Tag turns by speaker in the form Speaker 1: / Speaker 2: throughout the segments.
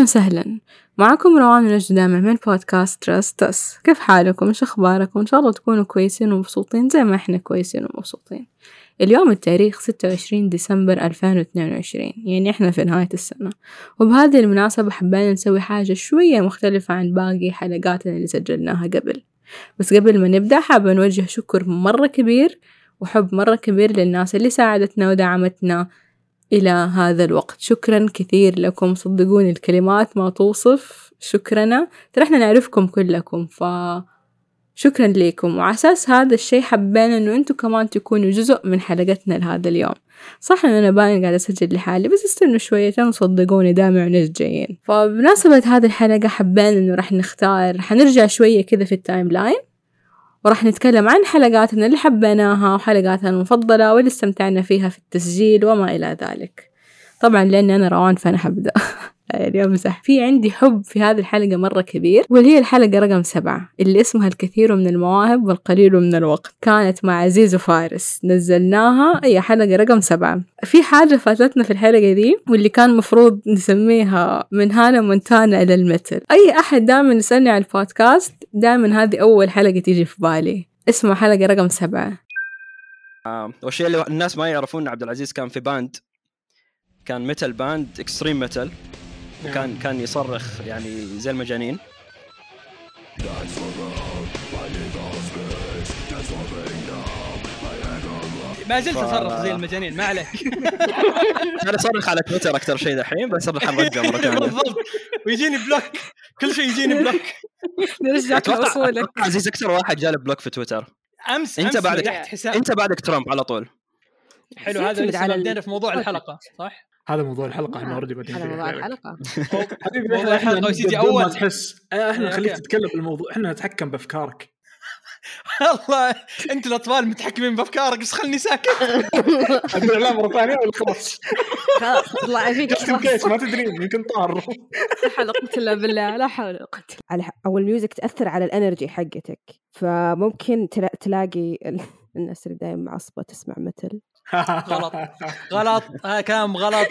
Speaker 1: أهلا وسهلا. معكم روان نجد دائما من بودكاست تراستس كيف حالكم؟ إيش أخباركم؟ إن شاء الله تكونوا كويسين ومبسوطين زي ما إحنا كويسين ومبسوطين. اليوم التاريخ ستة وعشرين ديسمبر ألفين واثنين وعشرين يعني إحنا في نهاية السنة. وبهذه المناسبة حبينا نسوي حاجة شوية مختلفة عن باقي حلقاتنا اللي سجلناها قبل. بس قبل ما نبدأ حابة نوجه شكر مرة كبير وحب مرة كبير للناس اللي ساعدتنا ودعمتنا إلى هذا الوقت. شكرا كثير لكم. صدقوني الكلمات ما توصف. شكرنا ترى إحنا نعرفكم كلكم ف شكرا لكم. وعساس هذا الشي حبينا إنه أنتم كمان تكونوا جزء من حلقتنا لهذا اليوم. صح ان أنا باين قاعدة أسجل لحالي بس استنوا شويتين صدقوني دامع وناس جايين. فبمناسبة هذه الحلقة حبينا إنه راح نختار حنرجع شوية كذا في ال timeline وراح نتكلم عن حلقاتنا اللي حبيناها وحلقاتنا المفضلة واللي استمتعنا فيها في التسجيل وما إلى ذلك. طبعا لأني أنا روان فأنا حبدأ. يعني أمزح في عندي حب في هذه الحلقة مرة كبير واللي هي الحلقة رقم سبعة اللي اسمها الكثير من المواهب والقليل من الوقت. كانت مع عزيز وفارس نزلناها هي حلقة رقم سبعة. في حاجة فاتتنا في الحلقة دي واللي كان مفروض نسميها من هانا مونتانا إلى المثل. أي أحد دائما يسألني على البودكاست دائما هذه أول حلقة تيجي في بالي. اسمها حلقة رقم سبعة.
Speaker 2: آه، والشيء اللي الناس ما يعرفون عبد العزيز كان في band. كان metal band extreme metal وكان كان يصرخ يعني زي المجانين.
Speaker 3: ما زلت أصرخ زي المجانين ما عليك.
Speaker 2: أنا اصرخ على تويتر أكثر شيء دحين بس حنرجع مره ثانية
Speaker 3: بالضبط. ويجيني block. كل شيء يجيني block.
Speaker 1: نرجع
Speaker 2: أتوقع
Speaker 1: لأصولك
Speaker 2: أتوقع عزيز أكثر واحد جالب بلوك في تويتر.
Speaker 3: امس
Speaker 2: أنت
Speaker 3: أمس
Speaker 2: بعدك
Speaker 3: فتحت حساب
Speaker 2: أنت بعدك ترامب على طول.
Speaker 3: حلو هذا بدينا في موضوع الحلقة صح؟
Speaker 4: هذا موضوع الحلقة إحنا اوريدي بادئين
Speaker 5: هذا
Speaker 4: فيه.
Speaker 5: موضوع الحلقة.
Speaker 4: حبيبي
Speaker 3: موضوع
Speaker 4: إحنا
Speaker 3: الحلقة وسيدي
Speaker 4: بدون ما
Speaker 3: أول.
Speaker 4: تحس. آه، إحنا نخليك. تتكلم بالموضوع إحنا نتحكم بأفكارك.
Speaker 3: الله أنت الأطفال متحكمين بأفكارك بس خلني ساكت.
Speaker 4: أقول اعلان مرة ثانية ولا خلاص؟
Speaker 5: خلاص طلع فيك
Speaker 4: كيس ما تدرين يمكن طار.
Speaker 1: لا حول ولا قوة إلا بالله لا حول ولا قوة
Speaker 5: على أو ال music تأثر على ال energy حقتك فممكن تلا- تلاقي ال- الناس اللي دايما معصبه تسمع مثل
Speaker 3: غلط. غلط. هذا كلام غلط.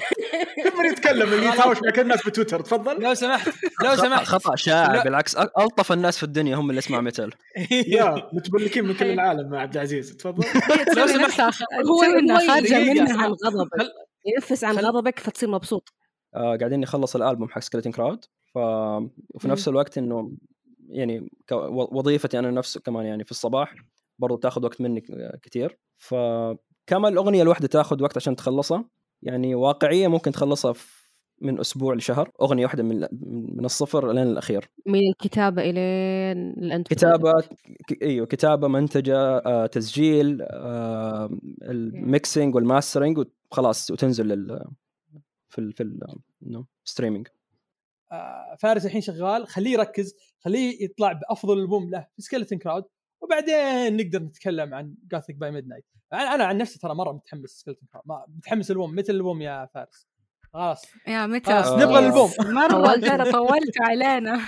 Speaker 4: كم يتكلم اللي يتهاوش مع كل الناس بتويتر؟ تفضل.
Speaker 3: لو سمحت لو
Speaker 2: خطأ-
Speaker 3: سمحت.
Speaker 2: خطأ شائع. بالعكس ألطف الناس في الدنيا هم اللي يسمعوا metal.
Speaker 4: يا متملكين من كل العالم مع عبد العزيز. تفضل.
Speaker 3: لو سمحت.
Speaker 5: هو
Speaker 1: خارجة.
Speaker 5: منها عن غضبك.
Speaker 3: خل-
Speaker 5: ينفس عن غضبك فتصير مبسوط.
Speaker 2: آه قاعدين نخلص الألبوم حق سكلتين كراود ف وفي نفس الوقت إنه يعني وظيفتي أنا نفسه كمان يعني في الصباح برضو تاخذ وقت مني كثير فكما الأغنية الواحدة تاخذ وقت عشان تخلصها. يعني واقعية ممكن تخلصها في من أسبوع لشهر. أغنية واحدة من من الصفر لين الأخير.
Speaker 5: من الكتابة الين الانت
Speaker 2: كتابة ك- إيوه كتابة منتجة آه، تسجيل آه، ال mixing وال mastering وخلاص وتنزل لل في ال في ال انه streaming
Speaker 3: آه، فارس الحين شغال. خليه يركز خليه يطلع بأفضل ألبوم له. في Skeleton Crowd وبعدين نقدر نتكلم عن Gothic by Midnight أنا أنا عن نفسي ترى مرة متحمس Crowd ما متحمس البوم. مثل البوم يا فارس. خلاص.
Speaker 1: يا متى
Speaker 3: خلاص. نبغى البوم.
Speaker 1: مرة. ترى طولت علينا.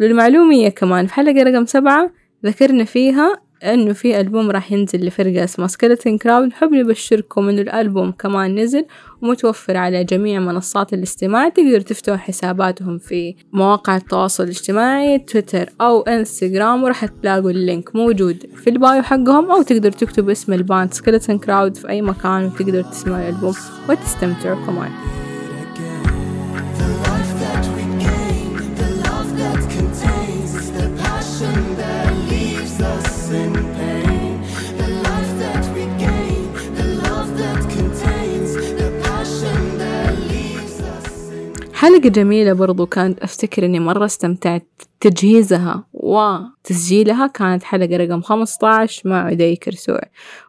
Speaker 1: للمعلومية كمان في حلقة رقم سبعة ذكرنا فيها إنه في ألبوم راح ينزل لفرقة اسمها Skeleton Crowd نحب نبشركم إنه الألبوم كمان نزل ومتوفر على جميع منصات الاستماع. تقدروا تفتحوا حساباتهم في مواقع التواصل الاجتماعي تويتر أو إنستغرام وراح تلاقوا ال link موجود في ال bio حقهم. أو تقدروا تكتبوا اسم ال band Skeleton Crowd في أي مكان وتقدروا تسمعوا الألبوم وتستمتعوا كمان. حلقة جميلة برضو كانت أفتكر إني مرة استمتعت تجهيزها وتسجيلها. كانت حلقة رقم 15 مع عدي كرسوع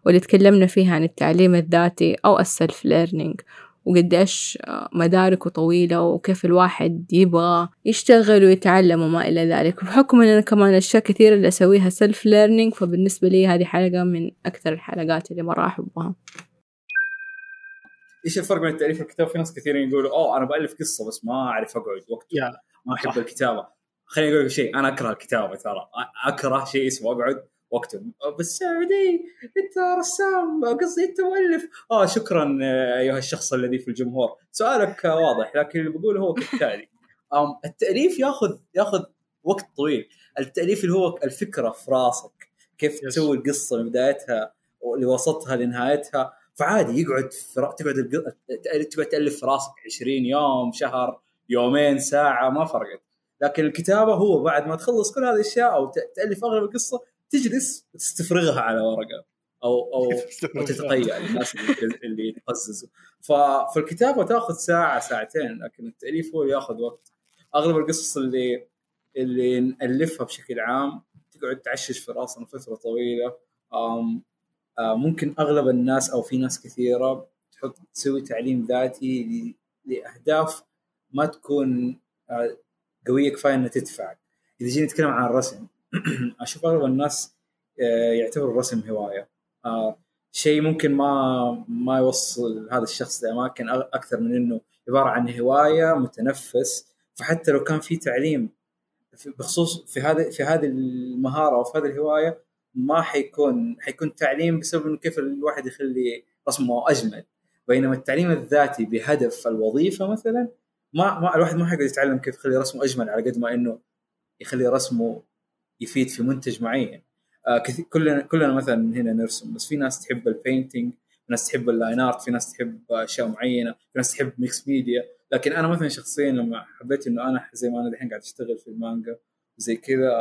Speaker 1: واللي تكلمنا فيها عن التعليم الذاتي أو ال self learning وقديش مداركه طويلة وكيف الواحد يبغى يشتغل ويتعلم وما إلى ذلك. بحكم إن أنا كمان أشياء كثيرة اللي أسويها self learning فبالنسبة لي هذه حلقة من أكثر الحلقات اللي مرة أحبها.
Speaker 6: إيش الفرق بين التأليف والكتابة؟ في ناس كثيرين يقولوا أوه أنا بألف قصة بس ما أعرف أقعد وقت ما
Speaker 4: أحب.
Speaker 6: الكتابة. خليني أقول لك شيء أنا أكره الكتابة ترى. أكره شيء اسمه أقعد بس سعودي أنت رسام قصدي أنت مؤلف. آه شكرا آه، أيها الشخص الذي في الجمهور. سؤالك واضح لكن اللي بقوله هو كالتالي. التأليف ياخذ ياخذ وقت طويل. التأليف اللي هو الفكرة في راسك كيف. تسوي القصة من بدايتها لوسطها لنهايتها. فعادي يقعد تقعد تقعد تألف في راسك 20 يوم شهر يومين ساعة ما فرقت. لكن الكتابة هو بعد ما تخلص كل هذه الأشياء أو تألف أغلب القصة تجلس وتستفرغها على ورقة أو أو أو تتقيأ الناس اللي- ف- فالكتابه تأخذ ساعة ساعتين لكن التأليف هو يأخذ وقت. أغلب القصص اللي اللي نألفها بشكل عام تقعد تعشش في راسنا فتره طويلة ممكن أغلب الناس أو في ناس كثيرة تحط تسوي تعليم ذاتي لأهداف ما تكون آه، قوية كفاية إنها تدفعك إذا جينا نتكلم عن الرسم أشوف أغلب الناس آه، يعتبروا الرسم هواية. آه، شيء ممكن ما ما يوصل هذا الشخص لأماكن أكثر من إنه عبارة عن هواية متنفس. فحتى لو كان في تعليم بخصوص في هذا في هذه المهارة أو في هذه الهواية ما حيكون حيكون تعليم بسبب إنه كيف الواحد يخلي رسمه أجمل. بينما التعليم الذاتي بهدف الوظيفة مثلا ما, ما الواحد ما حيقدر يتعلم كيف يخلي رسمه أجمل على قد ما إنه يخلي رسمه يفيد في منتج معين. آه كثير كلنا كلنا مثلا هنا نرسم بس في ناس تحب ال painting في ناس تحب ال line art في ناس تحب أشياء معينة في ناس تحب mixed media لكن أنا مثلا شخصيا لما حبيت إنه أنا زي ما أنا الحين قاعد أشتغل في المانجا زي كذا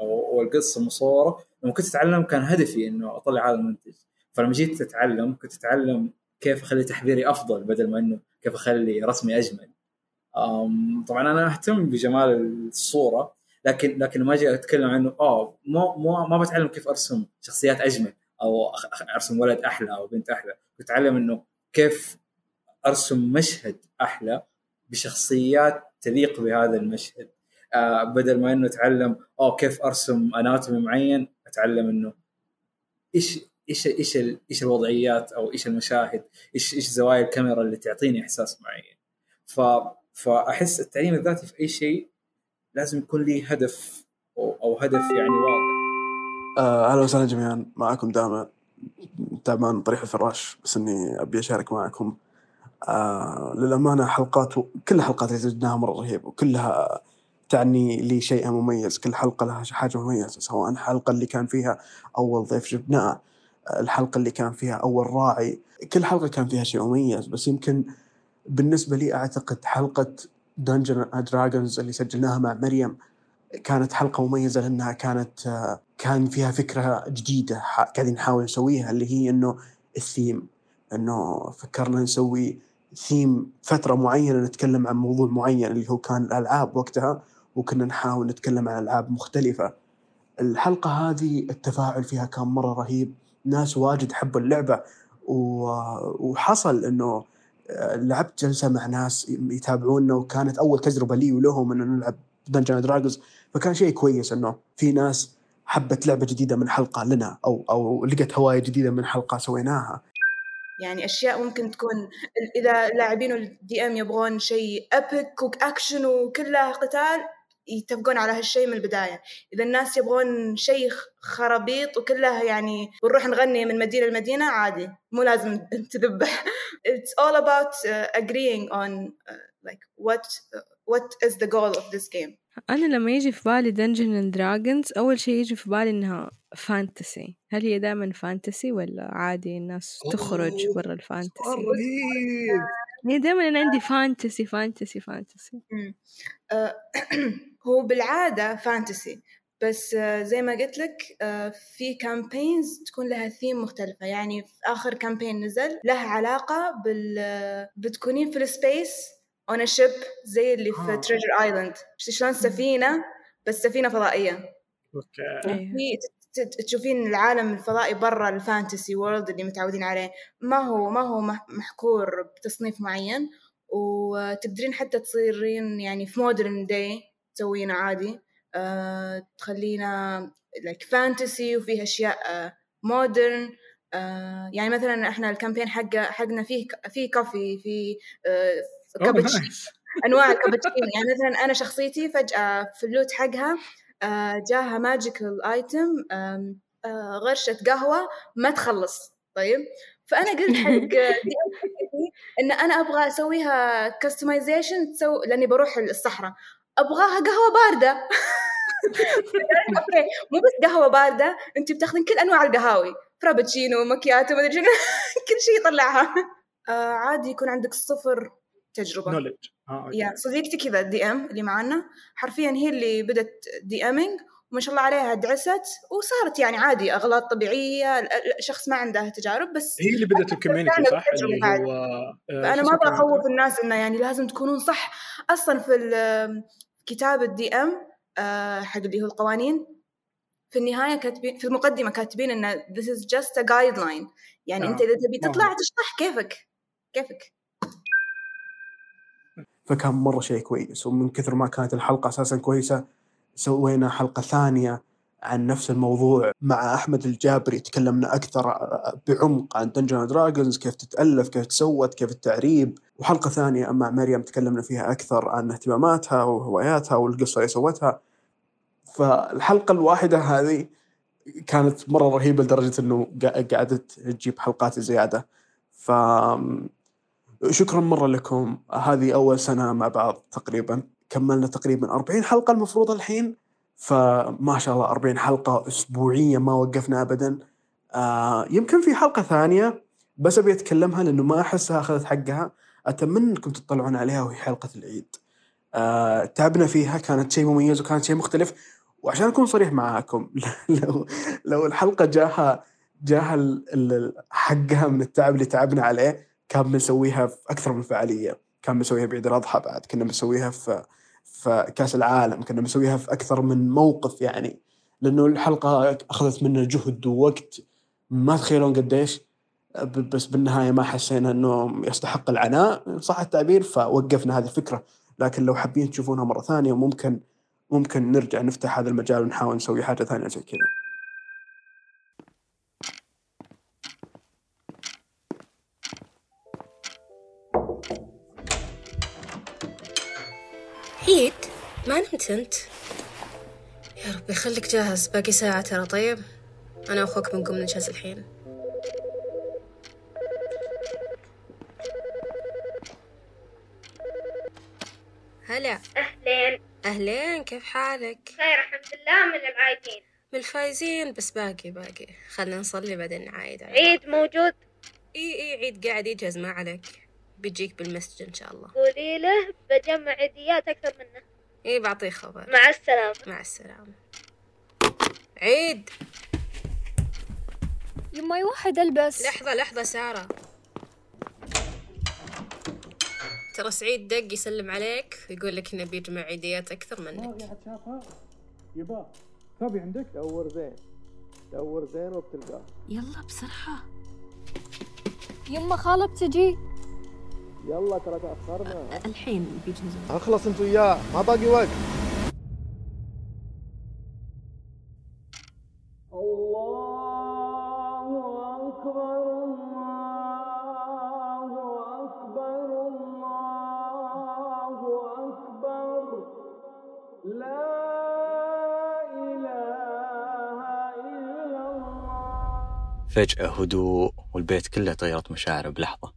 Speaker 6: أو أو القصة مصورة لما كنت أتعلم كان هدفي إنه أطلع هذا المنتج. فلما جيت اتعلم كنت أتعلم كيف أخلي تحضيري أفضل بدل ما إنه كيف أخلي رسمي أجمل. طبعا أنا أهتم بجمال الصورة لكن لكن لما أجي أتكلم عنه آه مو مو ما بتعلم كيف أرسم شخصيات أجمل أو أرسم ولد أحلى أو بنت أحلى. بتعلم إنه كيف أرسم مشهد أحلى بشخصيات تليق بهذا المشهد. آه بدل ما إنه أتعلم آه كيف أرسم اناتومي معين أتعلم إنه إيش إيش إيش إيش الوضعيات أو إيش المشاهد إيش إيش زوايا الكاميرا اللي تعطيني إحساس معين. ف فأحس التعليم الذاتي في أي شيء لازم يكون لي هدف أو, أو هدف يعني واضح.
Speaker 7: آه، أهلا وسهلا جميعا. معكم دائما تعبان طريح الفراش بس إني أبي أشارك معكم. آه للأمانة حلقات كل الحلقات اللي سجلناها مرة رهيبة وكلها تعني لي شيء مميز كل حلقة لها حاجة مميزة سواء الحلقة اللي كان فيها أول ضيف جبناه الحلقة اللي كان فيها أول راعي كل حلقة كان فيها شيء مميز. بس يمكن بالنسبة لي أعتقد حلقة Dungeons Dragons اللي سجلناها مع مريم كانت حلقة مميزة لأنها كانت كان فيها فكرة جديدة قاعدين نحاول نسويها اللي هي إنه الثيم إنه فكرنا نسوي ثيم فترة معينة نتكلم عن موضوع معين اللي هو كان الألعاب وقتها. وكنا نحاول نتكلم عن ألعاب مختلفة. الحلقة هذه التفاعل فيها كان مرة رهيب. ناس واجد حبوا اللعبة و- وحصل إنه آه، لعبت جلسة مع ناس يتابعونا وكانت أول تجربة لي ولهم إنه نلعب Dungeons Dragons فكان شيء كويس إنه في ناس حبت لعبة جديدة من حلقة لنا أو أو لقت هواية جديدة من حلقة سويناها.
Speaker 8: يعني أشياء ممكن تكون إذا لاعبين ال DM يبغون شيء epic و action وكلها قتال يتفقون على هالشيء من البداية. إذا الناس يبغون شيء خرابيط وكلها يعني بنروح نغني من مدينة لمدينة عادي مو لازم تذبح. It's all about uh, agreeing on uh, like what uh, what is the goal of this game.
Speaker 1: أنا لما يجي في بالي Dungeons and Dragons أول شيء يجي في بالي إنها fantasy هل هي دائما fantasy ولا عادي الناس تخرج برا ال
Speaker 4: fantasy رهيب.
Speaker 1: هي دائما أنا عندي fantasy
Speaker 8: fantasy fantasy هو بالعادة fantasy بس آه، زي ما قلت لك آه، في campaigns تكون لها ثيم مختلفة. يعني في آخر campaign نزل لها علاقة بال آه، بتكونين في ال space on ship زي اللي في
Speaker 4: آه.
Speaker 8: Treasure Island شلون سفينة بس سفينة فضائية. okay. ت- تشوفين العالم الفضائي برا ال fantasy world اللي متعودين عليه. ما هو ما هو مح- محكور بتصنيف معين وتقدرين حتى تصيرين يعني في modern day تسوينه عادي. أه تخلينا like fantasy وفيه أشياء modern أه يعني مثلا إحنا ال campaign حق حقنا فيه فيه coffee فيه أه كابتشينو
Speaker 4: nice.
Speaker 8: أنواع الكابتشينو يعني مثلا أنا شخصيتي فجأة في ال loot حقها آه، جاها magical item آه، غرشة قهوة ما تخلص. طيب؟ فأنا قلت حق DM أنا أبغى أسويها customization تسوي لأني بروح الصحراء. أبغاها قهوة باردة okay مو بس قهوة باردة انت بتأخذين كل أنواع القهاوي فرابتشينو مكياتو مدري شنو كل شيء يطلعها آه عادي يكون عندك صفر تجربة
Speaker 4: knowledge آه okay.
Speaker 8: يا صديقتي كذا ال DM اللي معنا حرفيا هي اللي بدت DMing وما شاء الله عليها دعست وصارت يعني عادي أغلاط طبيعية شخص ما عنده تجارب بس
Speaker 4: هي اللي بدأت ال
Speaker 8: community
Speaker 4: صح؟ اللي. هو آه، فأنا
Speaker 8: ما
Speaker 4: أبغى؟
Speaker 8: اخوف الناس إنه يعني لازم تكونون صح أصلا في ال- كتاب ال DM آه، حق اللي هو القوانين في النهاية كاتبين في المقدمة كاتبين إن this is just a guideline يعني
Speaker 4: آه.
Speaker 8: انت إذا تبي. تطلع تشطح كيفك كيفك
Speaker 7: فكان مرة شيء كويس ومن كثر ما كانت الحلقة أساسا كويسة سوينا حلقة ثانية عن نفس الموضوع مع أحمد الجابري تكلمنا أكثر بعمق عن Dungeons Dragons كيف تتألف كيف تسوت كيف التعريب. وحلقة ثانية مع مريم تكلمنا فيها أكثر عن اهتماماتها وهواياتها والقصة اللي سوتها. فالحلقة الواحدة هذه كانت مرة رهيبة لدرجة أنه قا- قعدت تجيب حلقات زيادة. ف شكرا مرة لكم. هذه أول سنة مع بعض تقريبا. كملنا تقريبا 40 حلقة المفروض الحين. فما شاء الله 40 حلقة أسبوعية ما وقفنا أبدا. آه يمكن في حلقة ثانية بس أبي أتكلمها لأنه ما أحسها أخذت حقها. أتمنى أنكم تطلعون عليها وهي حلقة العيد. آه تعبنا فيها كانت شيء مميز وكانت شيء مختلف. وعشان أكون صريح معاكم لو لو الحلقة جاها جاها حقها من التعب اللي تعبنا عليه كان بنسويها في أكثر من فعالية. كان بنسويها بعيد الأضحى بعد كنا بنسويها في في كاس العالم كنا بنسويها في أكثر من موقف يعني لأنه الحلقة أخذت منا جهد ووقت. ما تخيلون قديش بس بالنهاية ما حسينا إنه يستحق العناء. صح التعبير فوقفنا هذه الفكرة. لكن لو حابين تشوفونها مرة ثانية ممكن ممكن نرجع نفتح هذا المجال ونحاول نسوي حاجة ثانية زي كذا.
Speaker 9: عيد ما نمت أنت؟ يا ربي خليك جاهز. باقي ساعة ترى طيب؟ أنا وأخوك بنقوم نجهز الحين. هلا.
Speaker 10: أهلين.
Speaker 9: أهلين كيف حالك؟
Speaker 10: خير الحمد لله. من العايدين
Speaker 9: من الفايزين بس باقي باقي. خلنا نصلي بعدين نعايد
Speaker 10: عيد موجود؟
Speaker 9: إي إي عيد قاعد يجهز ما عليك. بيجيك بالمسجد إن شاء الله.
Speaker 10: قولي له بجمع عيديات أكثر منه.
Speaker 9: اي بعطيه خبر.
Speaker 10: مع السلامة.
Speaker 9: مع السلامة. عيد.
Speaker 11: يما واحد ألبس.
Speaker 9: لحظة لحظة سارة. ترى سعيد دق يسلم عليك ويقول لك إنه بيجمع عيديات أكثر منك.
Speaker 12: يبا كابي عندك؟ دور زين. دور زين وبتلقاه.
Speaker 9: يلا بسرعة.
Speaker 11: يما خالة بتجي.
Speaker 12: يلا ترى تأخرنا.
Speaker 9: الحين بيجهز
Speaker 12: أخلص انت وياه ما باقي وقت.
Speaker 13: فجأة هدوء والبيت كله طيرت مشاعره بلحظة.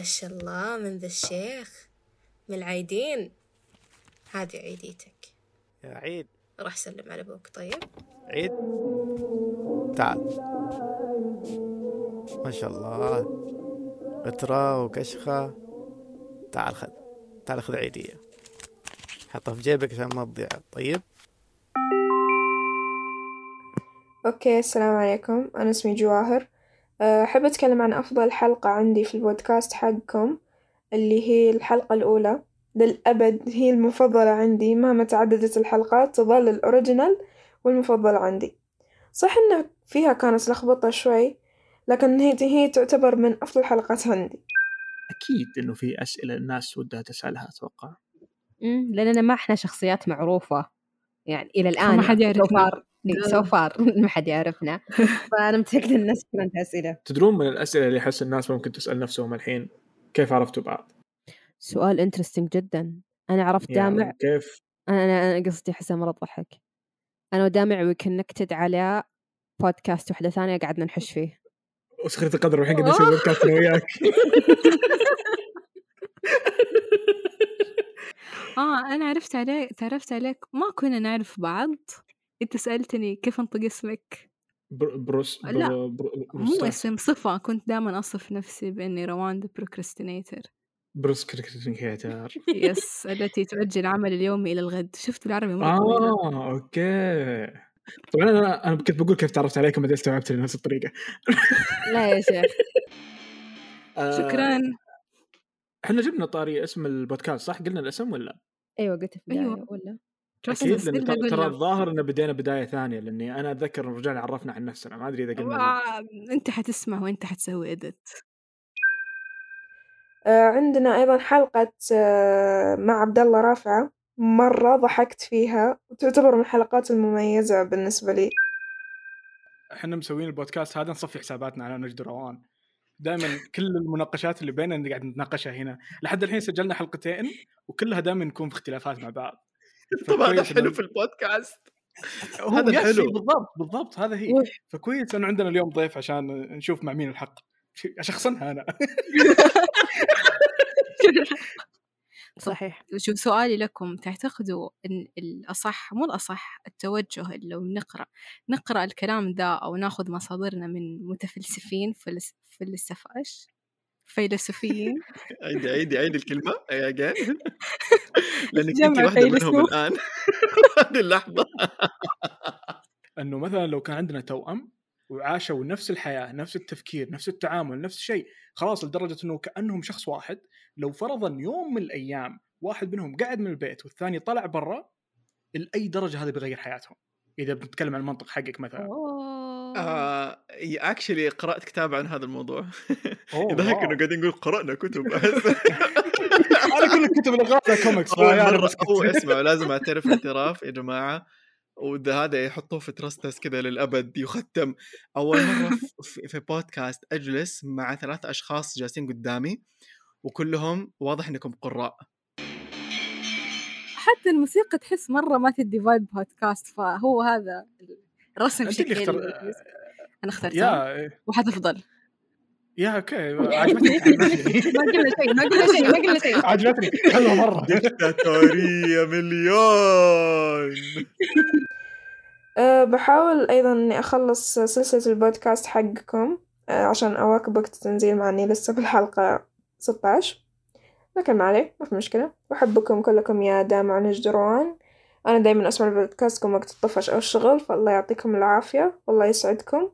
Speaker 9: ما شاء الله من ذا الشيخ من العايدين. هذه عيديتك.
Speaker 12: يا عيد.
Speaker 9: راح سلم على أبوك. طيب.
Speaker 12: عيد. تعال. ما شاء الله. قطرة وكشخة. تعال خذ. تعال خذ عيدية. حطها في جيبك عشان ما تضيع. طيب.
Speaker 14: okay السلام عليكم. أنا اسمي جواهر. أحب أتكلم عن أفضل حلقة عندي في البودكاست حقكم اللي هي الحلقة الأولى. للأبد هي المفضلة عندي. مهما تعددت الحلقات تظل ال original والمفضلة عندي. صح إن فيها كانت لخبطة شوي لكن هي هي تعتبر من أفضل الحلقات عندي.
Speaker 4: أكيد إنه في أسئلة الناس ودها تسألها أتوقع.
Speaker 5: امم لاننا ما إحنا شخصيات معروفة. يعني إلى الآن
Speaker 1: ما حد يعرف.
Speaker 5: so far ما حد يعرفنا. فأنا متأكدة الناس عندها أسئلة.
Speaker 4: تدرون من الأسئلة اللي احس الناس ممكن تسأل نفسهم الحين كيف عرفتوا بعض؟
Speaker 5: سؤال interesting جدا. أنا عرفت
Speaker 4: يعني
Speaker 5: دامع
Speaker 4: كيف؟
Speaker 5: أنا أنا قصدي احسها مرة تضحك أنا ودامع we connected على بودكاست واحدة ثانية قعدنا نحش فيه.
Speaker 4: وسخرة القدر والحين قاعد نسوي بودكاست أنا وياك.
Speaker 1: آه أنا عرفت عليك تعرفت عليك ما كنا نعرف بعض. أنت سألتني كيف أنطق اسمك؟
Speaker 4: بر- بروس
Speaker 1: لا،
Speaker 4: برو- برو-
Speaker 1: مو. اسم صفة. كنت دائما أصف نفسي بإني روان the
Speaker 4: procrastinator procrastinator
Speaker 1: yes التي تؤجل العمل اليومي إلى الغد. شفت بالعربي مرة
Speaker 4: آه أوكي. طبعا أنا أنا كنت بقول كيف تعرفت عليكم بعدين استوعبت لنفس الطريقة.
Speaker 5: لا يا شيخ.
Speaker 4: آه،
Speaker 1: شكرا.
Speaker 4: إحنا جبنا طاري اسم البودكاست صح؟ قلنا الاسم ولا؟
Speaker 5: أيوه قلت في
Speaker 1: أيوة.
Speaker 5: ولا؟
Speaker 4: أكيد
Speaker 1: لأن
Speaker 4: ترى. الظاهر ان بدينا بداية ثانية لأني أنا أتذكر رجعنا عرفنا عن نفسنا ما أدري إذا قلنا
Speaker 1: آه، أنت حتسمع وأنت حتسوي إدت
Speaker 14: آه، عندنا أيضا حلقة آه، مع عبد الله رافعة. مرة ضحكت فيها. وتعتبر من الحلقات المميزة بالنسبة لي.
Speaker 4: إحنا مسوين البودكاست هذا نصفي حساباتنا على نجد روان. دائما كل المناقشات اللي بيننا قاعد نتناقشها هنا. لحد الحين سجلنا حلقتين وكلها دائما نكون في اختلافات مع بعض.
Speaker 12: طبعا هذا حلو في البودكاست.
Speaker 4: هو
Speaker 12: هذا الحلو.
Speaker 4: إيه، بالضبط بالضبط هذا هي. فكويس إنه عندنا اليوم ضيف عشان نشوف مع مين الحق. أشخصنها أنا.
Speaker 5: صحيح.
Speaker 1: شوف سؤالي لكم تعتقدوا إن الأصح مو الأصح التوجه اللي لو نقرأ نقرأ الكلام ذا أو ناخذ مصادرنا من متفلسفين فلس فلسفاش فيلسوفيين.
Speaker 12: عيدي عيدي عيدي الكلمة. again لأنك أنت
Speaker 1: جمع
Speaker 12: واحدة منهم. الآن. هذه اللحظة.
Speaker 4: إنه مثلا لو كان عندنا توأم وعاشوا نفس الحياة نفس التفكير نفس التعامل نفس الشيء خلاص لدرجة إنه كأنهم شخص واحد لو فرضا يوم من الأيام واحد منهم قعد من البيت والثاني طلع برا لأي درجة هذا بيغير حياتهم؟ إذا بنتكلم عن المنطق حقك مثلا.
Speaker 12: آه اكشلي قرأت كتاب عن هذا الموضوع. يضحك. إنه قاعدين نقول قرأنا كتب
Speaker 4: أنا كل الكتب اللي قرأتها كوميكس
Speaker 12: هو اسمع لازم أعترف اعتراف يا جماعة. وده هذا يحطوه في ترستس كذا للأبد يختم. أول مرة في, في بودكاست أجلس مع ثلاث أشخاص جالسين قدامي وكلهم واضح إنكم قراء.
Speaker 1: حتى الموسيقى تحس مرة ما تدي vibe بودكاست فهو هذا
Speaker 4: اللي
Speaker 1: شكل
Speaker 4: اختر-
Speaker 1: أنا اخترتها
Speaker 4: يا
Speaker 1: وحتفضل
Speaker 4: يا أوكي. عجبتني.
Speaker 1: ما قلنا شيء ما قلنا شيء ما قلنا شيء
Speaker 4: عجبتني. حلوة مرة.
Speaker 12: دكتاتورية مليون.
Speaker 14: أه بحاول أيضا إني أخلص سلسلة البودكاست حقكم أه عشان أواكب وقت التنزيل مع إني لسه في الحلقة 16 لكن ما عليه ما في مشكلة. أحبكم كلكم يا دامع نجد روان أنا دايما أسمع بودكاستكم وقت الطفش أو الشغل فالله يعطيكم العافية والله يسعدكم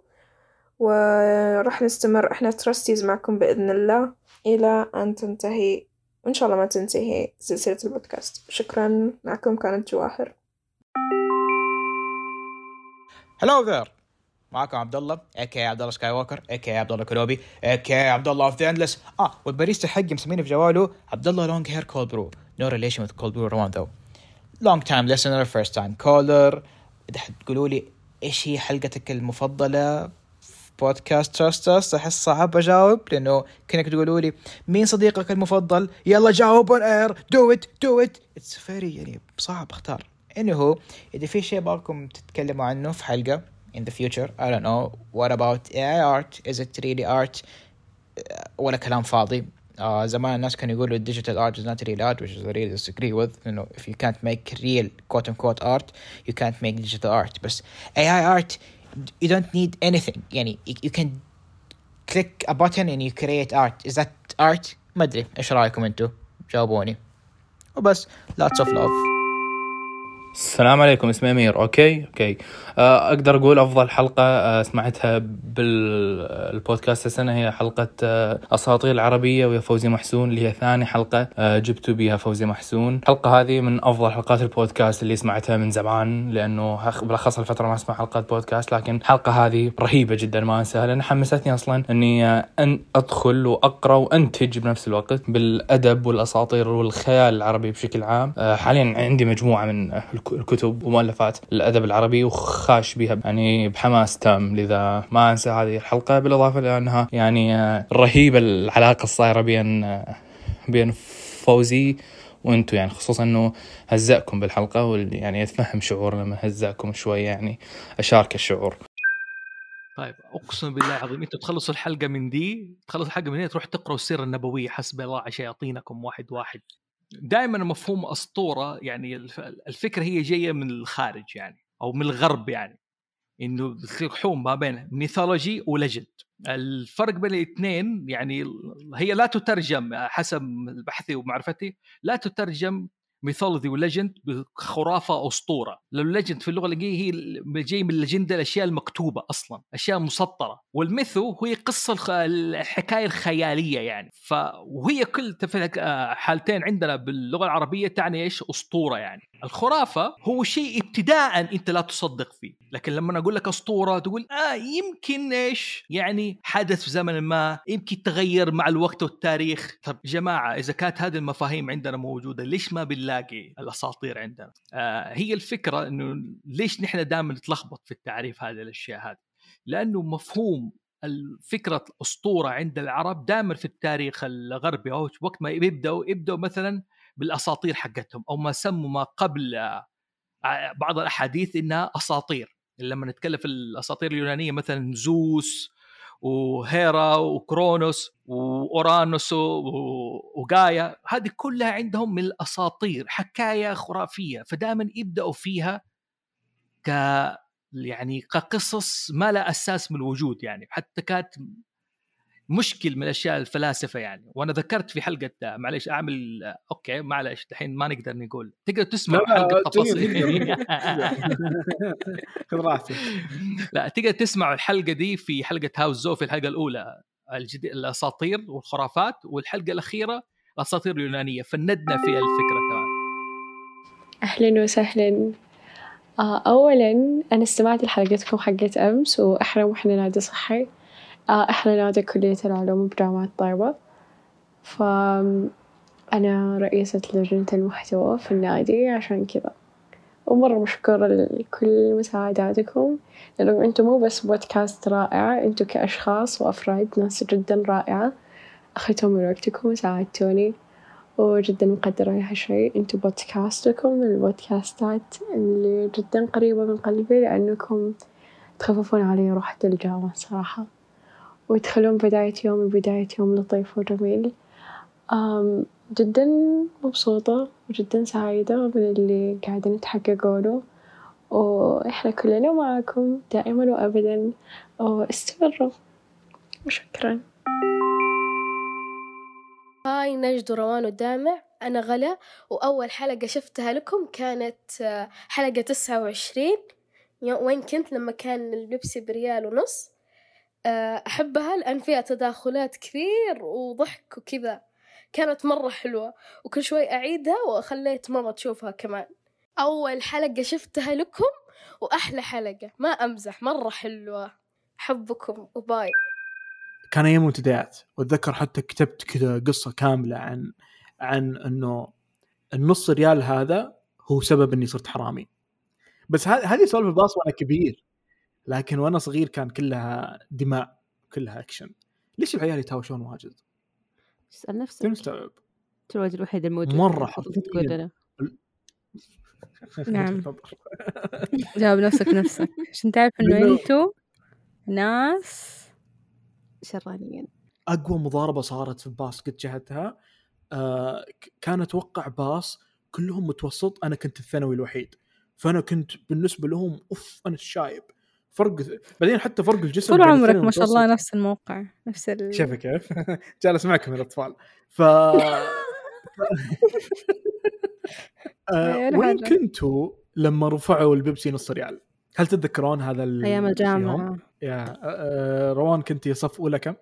Speaker 14: وراح نستمر إحنا ترستيز معكم بإذن الله. إلى أن تنتهي وإن شاء الله ما تنتهي سلسلة البودكاست. شكرا معكم كانت جواهر.
Speaker 15: hello there معكم عبد الله a.k.a. عبد الله سكاي ووكر a.k.a. عبد الله كنوبي a.k.a. عبد الله of the Andalus آه والباريستا حقي مسميني في جواله عبد الله long hair cold brew no relation with cold brew روان the long time listener first time caller إذا حتقولوا لي إيش هي حلقتك المفضلة في بودكاست تراستس أحس صعب أجاوب لأنه كأنك تقولوا لي مين صديقك المفضل؟ يلا جاوب on air do it do it it's very يعني صعب أختار. انه إذا في شيء بالكم تتكلموا عنه في حلقة in the future I don't know what about AI art is it really art ولا كلام فاضي؟ آه زمان الناس كانوا يقولوا digital art is not real art which is I really disagree with you know if you can't make real quote unquote art you can't make digital art بس AI art you don't need anything يعني you, you can click a button and you create art is that art ما ادري ايش رايكم انتم جاوبوني وبس lots of love
Speaker 16: السلام عليكم اسمي أمير. أوكي؟ أوكي. آه، أقدر أقول أفضل حلقة آه، سمعتها بالبودكاست السنة هي حلقة آه، أساطير العربية ويا فوزي محسون اللي هي ثاني حلقة جبتوا بيها فوزي محسون. الحلقة هذه من أفضل حلقات البودكاست اللي سمعتها من زمان لأنه بالأخص الفترة ما أسمع حلقات بودكاست لكن الحلقة هذه رهيبة جدا ما أنساها لأن حمستني أصلا إني أن أدخل وأقرأ وأنتج بنفس الوقت بالأدب والأساطير والخيال العربي بشكل عام. حاليا عندي مجموعة من الكتب ومؤلفات الأدب العربي وخاش بها. يعني بحماس تام لذا ما أنسى هذه الحلقة بالإضافة إلى أنها يعني آه، رهيبة العلاقة الصايرة بين آه، بين فوزي وأنتم يعني خصوصا إنه هزأكم بالحلقة واللي يعني أتفهم شعور لما هزأكم شوي يعني أشارك الشعور.
Speaker 17: طيب أقسم بالله العظيم أنتم تخلصوا الحلقة من دي تخلصوا الحلقة من هنا تروح تقروا السيرة النبوية حسب الله شياطينكم واحد واحد. دائما مفهوم أسطورة يعني الف- الفكرة هي جاية من الخارج يعني أو من الغرب يعني إنه يحوم ما بين mythology و legend الفرق بين الاثنين يعني هي لا تترجم حسب بحثي ومعرفتي لا تترجم mythology و legend بخرافة أسطورة. لأنه ال legend في اللغة الإنجليزية هي جاي من ال legend الأشياء المكتوبة أصلا أشياء مسطرة. وال myth هي قصة. الحكاية الخيالية يعني. ف وهي كل في حالتين عندنا باللغة العربية تعني إيش؟ أسطورة يعني. الخرافة هو شيء ابتداء أنت لا تصدق فيه. لكن لما أقول لك أسطورة تقول آه يمكن إيش؟ يعني حدث في زمن ما يمكن تغير مع الوقت والتاريخ. طب جماعة إذا كانت هذه المفاهيم عندنا موجودة ليش ما بنلاقي الأساطير عندنا؟ آه هي الفكرة إنه ليش نحن دائما نتلخبط في التعريف هذه الأشياء هذه؟ لأنه مفهوم الفكرة أسطورة عند العرب دائما في التاريخ الغربي. أو وقت ما يبدأوا يبدأوا مثلا بالأساطير حقتهم أو ما سموا ما قبل آه، بعض الأحاديث إنها أساطير. لما نتكلم في الأساطير اليونانية مثلا زوس وهيرا وكرونوس وأورانوس وغايا هذه كلها عندهم من الأساطير حكاية خرافية. فدائما يبدأوا فيها ك يعني كقصص ما لا أساس من الوجود يعني. حتى كانت مشكل من اشياء الفلاسفة يعني. وأنا ذكرت في حلقة معلش أعمل أوكي معلش الحين ما نقدر نقول. تقدر تسمع
Speaker 4: لا، حلقة
Speaker 17: تفاصيل.
Speaker 4: خذ راحتك.
Speaker 17: لا تقدر تسمعوا الحلقة دي في حلقة هاوس زو في الحلقة الأولى الجدي... الأساطير والخرافات والحلقة الأخيرة الأساطير اليونانية. فندنا فيها الفكرة تمام.
Speaker 18: أهلا وسهلا. آه أولا أنا استمعت لحلقتكم حقت أمس وإحنا وإحنا نادي صحي. آه إحنا نادي كلية العلوم بجامعة طيبة فأنا رئيسة لجنة المحتوى في النادي عشان كذا. ومرة مشكورة لكل مساعداتكم لأنه أنتم مو بس بودكاست رائع أنتم كأشخاص وأفراد ناس جدا رائعة. أخذتوا من وقتكم وساعدتوني وجدا مقدرة هالشي انتو بودكاستكم من البودكاستات اللي جدا قريبة من قلبي لأنكم تخففون علي روحة الجامعة صراحة. وتخلون بداية يومي بداية يوم لطيف وجميل. جدا مبسوطة وجدا سعيدة من اللي قاعدين تحققوا له وإحنا كلنا معاكم دائما وأبدا. واستمروا. وشكرا.
Speaker 19: هاي نجد وروان ودامع أنا غلا وأول حلقة شفتها لكم كانت آه، حلقة تسعة وعشرين. وين كنت؟ لما كان البيبسي بريال ونص. أحبها لأن فيها تداخلات كثير وضحك وكذا. كانت مرة حلوة وكل شوي أعيدها وخليت ماما تشوفها كمان. أول حلقة شفتها لكم وأحلى حلقة. ما أمزح مرة حلوة. أحبكم وباي.
Speaker 4: كان أيام منتديات وأتذكر حتى كتبت كذا قصة كاملة عن عن إنه النص ريال هذا هو سبب إني صرت حرامي. بس هذه سوالف الباص وأنا كبير. لكن وأنا صغير كان كلها دماء كلها اكشن ليش العيال يتهاوشون واجد؟
Speaker 5: اسأل نفسك.
Speaker 4: مستوعب
Speaker 5: أنت الوجه الوحيد الموجود.
Speaker 4: مرة
Speaker 5: المفروض تقول
Speaker 1: نعم. جاوب نفسك نفسك. عشان تعرف
Speaker 4: إنه
Speaker 1: أنتوا ناس
Speaker 5: شرانيين
Speaker 4: أقوى مضاربة صارت في الباص قد شاهدتها آه ك- كان أتوقع باص كلهم متوسط. أنا كنت الثانوي الوحيد. فأنا كنت بالنسبة لهم أوف أنا الشايب. فرق بعدين حتى فرق الجسم
Speaker 1: طول عمرك ما شاء الله. نفس الموقع نفس ال...
Speaker 4: شايفه كيف؟ جالس معكم يا الأطفال ف آه
Speaker 1: ولا
Speaker 4: وين. كنتوا لما رفعوا البيبسي نص ريال؟ هل تتذكرون هذا ال-
Speaker 1: أيام الجامعة.
Speaker 4: اليوم؟ يا آه، آه، روان كنتي صف أولى كم؟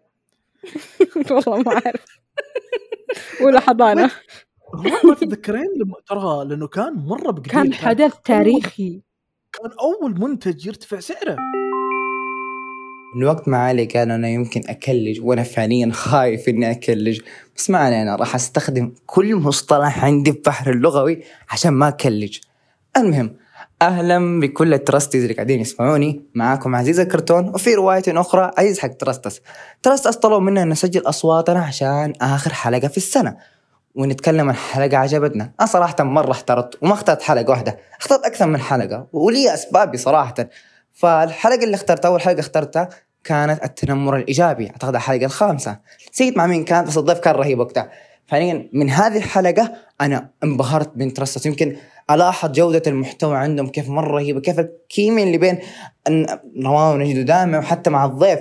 Speaker 1: والله ما أعرف ولا حضانة
Speaker 4: روان ما تتذكرين لما ترى لأنه كان مرة بقدير
Speaker 5: كان حدث تاريخي
Speaker 4: كان أول منتج يرتفع سعره.
Speaker 20: من وقت ما علي قال أنا يمكن أكلج وأنا فعليا خايف إني أكلج. بس ما علينا راح أستخدم كل مصطلح عندي في بحر اللغوي عشان ما أكلج. المهم أهلا بكل الترستيز اللي قاعدين يسمعوني. معاكم عزيز الكرتون وفي رواية أخرى عزيز حق ترستس. ترستس طلبوا منا نسجل أصواتنا عشان آخر حلقة في السنة. ونتكلم عن حلقة عجبتنا. أنا صراحة مرة احترت وما اخترت حلقة واحدة اخترت أكثر من حلقة ولي أسبابي صراحة. فالحلقة اللي اخترتها أول حلقة اخترتها كانت التنمر الإيجابي أعتقد الحلقة الخامسة. نسيت مع مين كان بس الضيف كان رهيب وقتها. فعليا من هذه الحلقة أنا انبهرت بنترستس يمكن ألاحظ جودة المحتوى عندهم كيف مرة رهيبه كيف الكيمياء اللي بين نواف ونجد ودامع وحتى مع الضيف.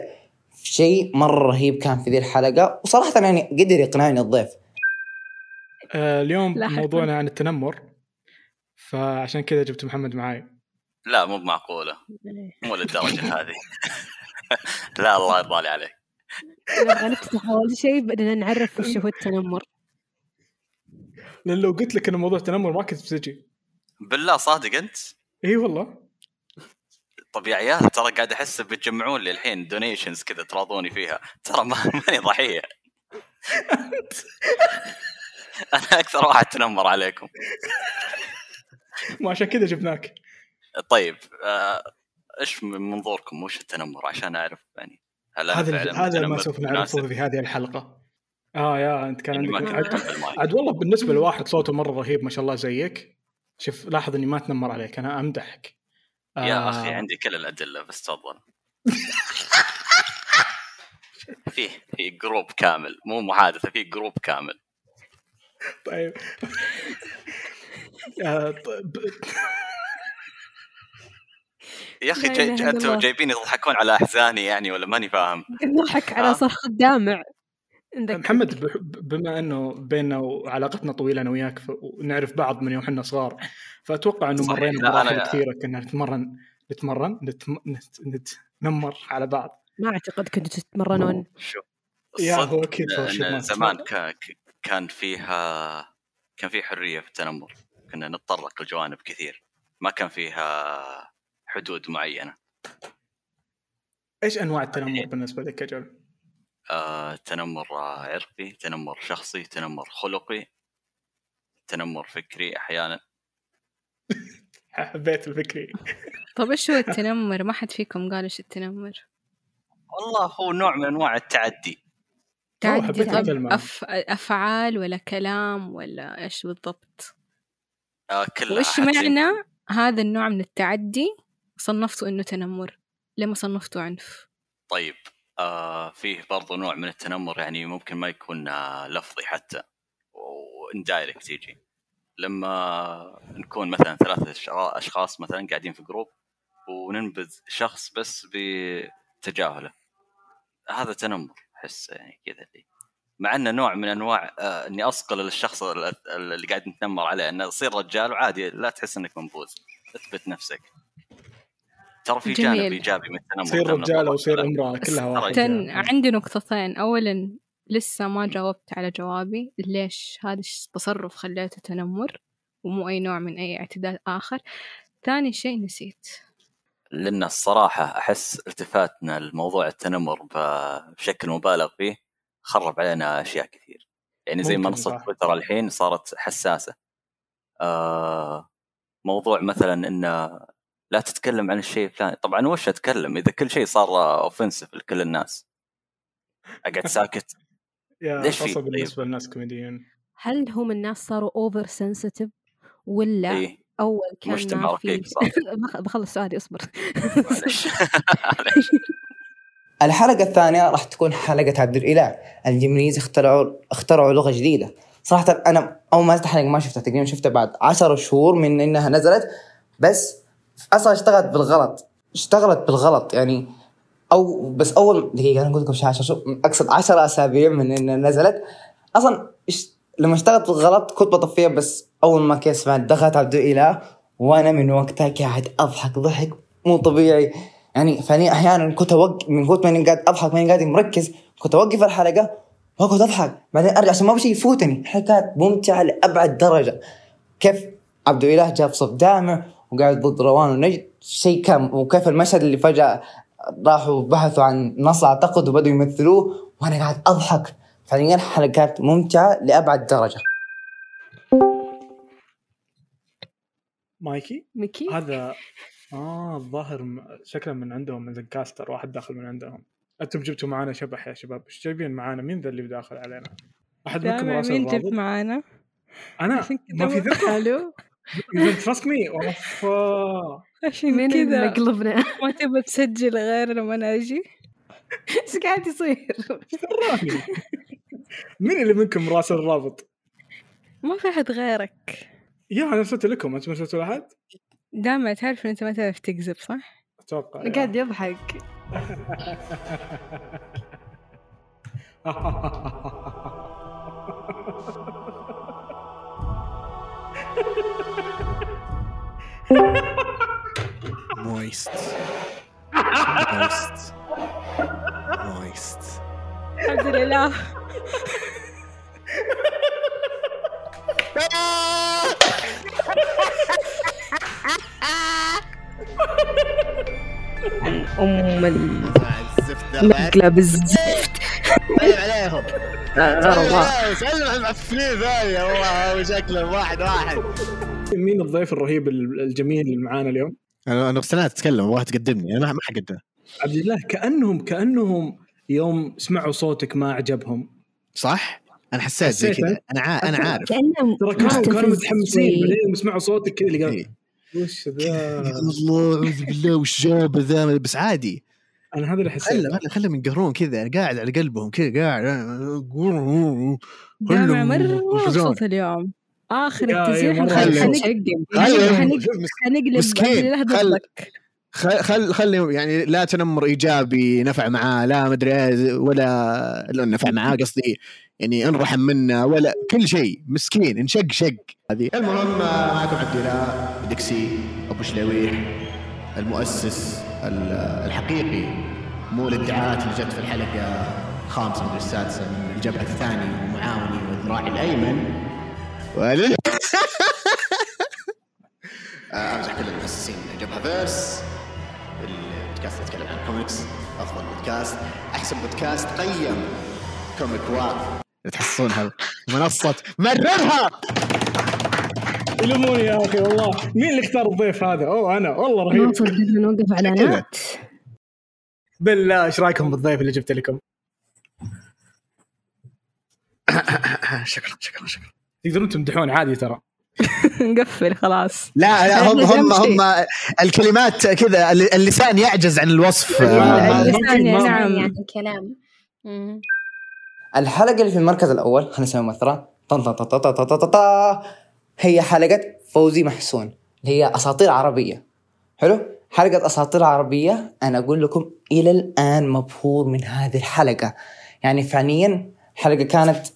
Speaker 20: شيء مرة رهيب كان في ذي الحلقة وصراحة يعني قدر يقنعني الضيف.
Speaker 4: اليوم
Speaker 1: لاحقاً.
Speaker 4: موضوعنا عن التنمر فعشان كذا جبت محمد معاي.
Speaker 21: لا مو معقولة مو للدرجة هذه. لا الله يرضى لي عليك
Speaker 5: نبغى نفتح أول شيء بدنا نعرف وش هو التنمر.
Speaker 4: لأن لو قلت لك انه موضوع تنمر ما كنت بتجي.
Speaker 21: بالله صادق أنت؟
Speaker 4: إي والله.
Speaker 21: طب يا عيال ترى قاعد أحس بتجمعون لي الحين donations كذا تراضوني فيها. ترى ما ماني ضحيه أنا أكثر واحد تنمر عليكم.
Speaker 4: ما عشان كذا جبناك
Speaker 21: طيب آه، إيش من منظوركم؟ وش التنمر؟ عشان أعرف يعني هل
Speaker 4: هذا هذا ما سوف؟ نعرفه في هذه الحلقة. آه يا أنت كان
Speaker 21: يعني
Speaker 4: عندك عاد. عاد والله بالنسبة لواحد صوته مرة رهيب ما شاء الله زيك. شوف لاحظ إني ما أتنمر عليك أنا أمدحك.
Speaker 21: يا
Speaker 4: آه،
Speaker 21: أخي عندي كل الأدلة بس تفضل. في في group كامل مو محادثة في group كامل.
Speaker 4: طيب. آه،
Speaker 21: يا
Speaker 5: أخي
Speaker 21: جاي
Speaker 5: أنتم.
Speaker 21: جايبين يضحكون على أحزاني يعني ولا ماني فاهم.
Speaker 5: نضحك على
Speaker 21: آه.
Speaker 5: صرخ الدامع. عندك
Speaker 4: محمد بما إنه بيننا وعلاقتنا طويلة أنا وياك ونعرف بعض من يوم إحنا صغار فأتوقع
Speaker 21: إنه.
Speaker 4: مرينا بمراحل كثيرة كنا نتنمر نتمرن نتم... نت... نتنمر على بعض.
Speaker 5: ما أعتقد كنتوا تتمرنون.
Speaker 21: شوف
Speaker 4: يا هو ما
Speaker 21: زمان كان فيها كان في حرية في التنمر. كنا نتطرق لجوانب كثير. ما كان فيها حدود معينة.
Speaker 4: إيش أنواع التنمر بالنسبة لك يا جول؟
Speaker 21: آه، تنمر عرقي تنمر شخصي تنمر خلقي تنمر فكري أحيانا.
Speaker 4: حبيت الفكري.
Speaker 1: طب إيش هو التنمر؟ ما حد فيكم قال إيش التنمر؟
Speaker 21: والله هو نوع من أنواع التعدي.
Speaker 1: طب
Speaker 4: الكلمة.
Speaker 1: أف... أفعال ولا كلام ولا إيش بالضبط.
Speaker 21: آه، كلها حتى-
Speaker 1: معنى هذا النوع من التعدي؟ صنفته إنه تنمر. ليه ما صنفته عنف.
Speaker 21: طيب آه فيه برضو نوع من التنمر يعني ممكن ما يكون آه لفظي حتى و indirect يجي. لما نكون مثلا ثلاثة أش- أشخاص مثلا قاعدين في group وننبذ شخص بس بتجاهله. هذا تنمر. احس يعني كذا اللي مع انه نوع من انواع آه اني اصقل للشخص ال- اللي قاعد نتنمر عليه انه تصير رجال وعادي لا تحس انك منبوذ. اثبت نفسك. ترى في جانب
Speaker 1: جميل.
Speaker 21: إيجابي من التنمر
Speaker 4: تصير
Speaker 21: دام
Speaker 4: رجال أو
Speaker 21: له.
Speaker 4: امراه كلها واحد.
Speaker 1: تن... عندي نقطتين. اولا لسه ما جاوبت على جوابي ليش هذا التصرف خليته تنمر ومو أي نوع من أي اعتداء آخر. ثاني شيء نسيت.
Speaker 21: لأن الصراحة أحس التفاتنا لموضوع التنمر بشكل مبالغ فيه خرب علينا أشياء كثير. يعني زي
Speaker 4: منصة.
Speaker 21: تويتر الحين صارت حساسة. آه موضوع مثلا إنه لا تتكلم عن الشيء الفلاني. طبعا وش أتكلم؟ إذا كل شيء صار اوفنسيف لكل الناس. أقعد ساكت.
Speaker 4: يا
Speaker 21: ليش في طيب؟
Speaker 4: بالنسبة للناس كوميديين.
Speaker 5: هل هم الناس صاروا over sensitive ولا
Speaker 21: إيه.
Speaker 5: أول كان
Speaker 21: مجتمع رقيق.
Speaker 5: بخ- بخلص سؤالي اصبر.
Speaker 20: الحلقة الثانية راح تكون حلقة عبد الإله. الجميز اخترعوا اخترعوا لغة جديدة. صراحة أنا أول ما نزلت الحلقة ما شفتها تقريبا شفتها بعد عشر شهور من إنها نزلت. بس أصلا اشتغلت بالغلط. اشتغلت بالغلط يعني أو بس أول دقيقة أنا أقول لكم شو شو أقصد عشر أسابيع من إنها نزلت. أصلا لما اشتغلت بالغلط كنت بطفيها بس أول ما كيف سمعت دخلت عبد الإله وأنا من وقتها قاعد أضحك ضحك مو طبيعي. يعني فأني أحيانا كنت اوقف من كنت ماني قاعد أضحك ماني قاعد مركز كنت أوقف الحلقة وأقعد أضحك. بعدين أرجع عشان ما بشي يفوتني. الحلقة كانت ممتعة لأبعد درجة. كيف؟ عبد الإله جاب صف دامع وقاعد ضد روان ونجد شيء كان وكيف المشهد اللي فجأة راحوا بحثوا عن نص أعتقد وبدوا يمثلوه وأنا قاعد أضحك. فعليا الحلقات ممتعة لأبعد درجة.
Speaker 4: مايكي؟
Speaker 5: ميكي؟
Speaker 4: هذا آه الظاهر م- شكله من عندهم من زنكاستر واحد داخل من عندهم. أنتم جبتوا معانا شبح يا شباب. إيش جايبين معانا؟ مين ذا اللي داخل علينا؟ أحد منكم راسل
Speaker 1: مين جبت معانا؟ أنا؟
Speaker 4: ما في ثقه
Speaker 1: حلو
Speaker 4: trust me اوف.
Speaker 1: عشان
Speaker 5: مين
Speaker 1: كذا.
Speaker 5: مقلبنا؟
Speaker 1: ما تبى تسجل غير لما أنا أجي
Speaker 5: إيش قاعد يصير؟
Speaker 4: مين اللي منكم راسل الرابط؟
Speaker 1: ما في أحد غيرك
Speaker 4: يا أنا ارسلت لكم أنتم ارسلتوا لأحد؟
Speaker 1: دامع تعرف إن أنت ما تعرف تكذب صح؟
Speaker 4: أتوقع.
Speaker 5: قاعد يضحك
Speaker 22: مويست مويست مويست
Speaker 1: الحمد لله
Speaker 23: ام
Speaker 22: الزفت
Speaker 23: المقلب الزفت
Speaker 22: سلم عليهم. سلم على المعفنين ذولي والله شكلهم واحد واحد.
Speaker 4: مين الضيف الرهيب الجميل اللي معانا اليوم؟
Speaker 22: أنا أنا استنى اتكلم ابغاك تقدمني أنا ما ما حقدم
Speaker 4: عبد الله كانهم كأنهم يوم سمعوا صوتك ما عجبهم
Speaker 22: صح؟ أنا حسيت زي كذا
Speaker 4: أنت؟
Speaker 22: أنا. أنا عارف
Speaker 23: كانهم
Speaker 4: ترى كانوا كانوا متحمسين. بعدين سمعوا صوتك كذا اللي
Speaker 22: إيه.
Speaker 4: قال وش ذا
Speaker 22: الله أعوذ بالله وش جاب ذا بس عادي
Speaker 4: أنا هذا اللي حسيت
Speaker 22: خله خله خلهم ينقهرون كذا أنا قاعد على قلبهم كذا قاعد
Speaker 1: مرة
Speaker 22: ينرفزون.
Speaker 1: مبسوط اليوم آخر
Speaker 22: خلهم.
Speaker 1: حنقلب حنقلب
Speaker 22: مسكين.
Speaker 1: الله
Speaker 22: خل- خل خل خلي يعني لا تنمر إيجابي نفع معاه لا مدري ولا لا نفع معاه قصدي. يعني انرحم منا ولا كل شيء. مسكين انشق شق هذه المهم آه، معكم عبد الاله دكسي أبو شلويح المؤسس ال- الحقيقي. مو الادعاءات اللي جت في الحلقة الخامسة مدري السادسة من الجبهة الثاني ومعاوني والذراع الأيمن. آه، أمزح كل المؤسسين جبهة فيرس. البودكاست يتكلم عن كوميكس أفضل بودكاست أحسن بودكاست قيم كوميك و تحسونها منصه مررها
Speaker 4: يلوموني يا أخي والله. مين اللي اختار الضيف هذا؟ أوه أنا. والله رهيب.
Speaker 23: نوصل نوقف اعلانات
Speaker 4: بالله إيش رأيكم بالضيف اللي جبت لكم؟
Speaker 22: شكرا شكرا شكرا.
Speaker 4: تقدرون تمدحون عادي ترى.
Speaker 1: نقفل خلاص.
Speaker 22: لا لا هم هم هم الكلمات كذا اللسان يعجز عن الوصف.
Speaker 1: اللسان نعم.
Speaker 5: يعني الكلام.
Speaker 20: الحلقة اللي في المركز الأول خلينا نسميها مثلا هي حلقة فوزي محسون اللي هي أساطير عربية. حلو؟ حلقة أساطير عربية أنا أقول لكم إلى الآن مبهور من هذه الحلقة. يعني فعليا حلقة كانت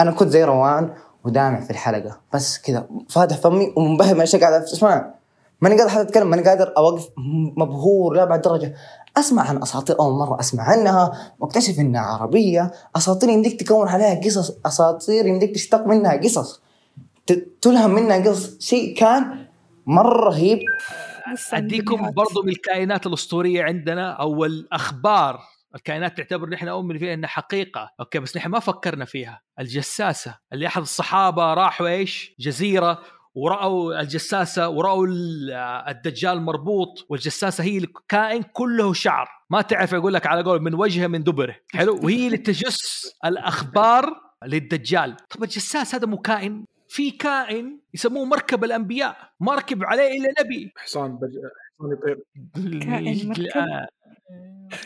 Speaker 20: أنا كنت زي روان ودامع في الحلقة. بس كذا. فاتح فمي ومنبهر من الأشياء قاعد أسمع ماني قادر حتى أتكلم ماني قادر أوقف مبهور لأبعد درجة. أسمع عن أساطير أول مرة أسمع عنها وأكتشف إنها عربية. أساطير يمديك تكون عليها قصص أساطير يمديك تشتق منها قصص. تلهم منها قصص. شيء كان مرة رهيب.
Speaker 17: أديكم برضو من الكائنات الأسطورية عندنا أو الأخبار. الكائنات تعتبر نحن نؤمن فيها إنها حقيقة. أوكي بس نحن ما فكرنا فيها. الجساسة اللي احد الصحابة راحوا إيش؟ جزيرة ورأوا الجساسة ورأوا ال- الدجال مربوط والجساسة هي الكائن كله شعر. ما تعرف يقول لك على قول من وجهه من دبره. حلو؟ وهي اللي تجس الأخبار للدجال. طب الجساس هذا مو كائن؟ في كائن يسموه مركب الأنبياء. ما ركب عليه إلا نبي.
Speaker 4: حصان بج... حصان يطير.
Speaker 1: كائن مركب؟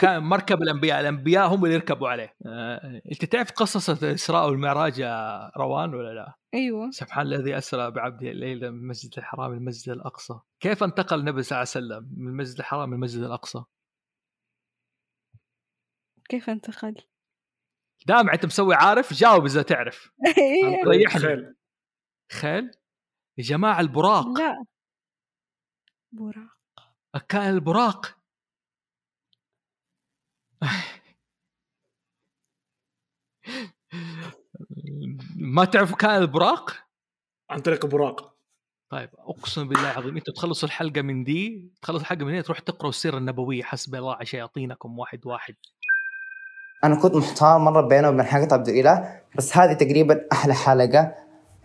Speaker 17: كان مركب الأنبياء الأنبياء هم اللي يركبوا عليه. آه، أنت تعرف قصص الاسراء والمعراج يا روان ولا لا؟
Speaker 1: أيوه.
Speaker 17: سبحان الذي أسرى بعبده الليلة من المسجد الحرام المسجد الأقصى. كيف انتقل النبي صلى الله عليه وسلم من المسجد الحرام إلى المسجد الأقصى؟
Speaker 1: كيف انتقل؟
Speaker 17: دام أنت مسوي عارف جاوب إذا تعرف. ريحني
Speaker 4: خيل.
Speaker 17: خيل؟ يا جماعة البراق.
Speaker 1: لا. براق.
Speaker 17: كان البراق. ما تعرفوا كان البراق؟
Speaker 4: عن طريق براق.
Speaker 17: طيب أقسم بالله العظيم أنتوا تخلصوا الحلقة من دي تخلص الحلقة من هنا تروح تقروا السيرة النبوية حسب الله على شياطينكم واحد واحد.
Speaker 20: أنا كنت محتار مرة بينه وبين حلقة عبد الإله بس هذه تقريبا أحلى حلقة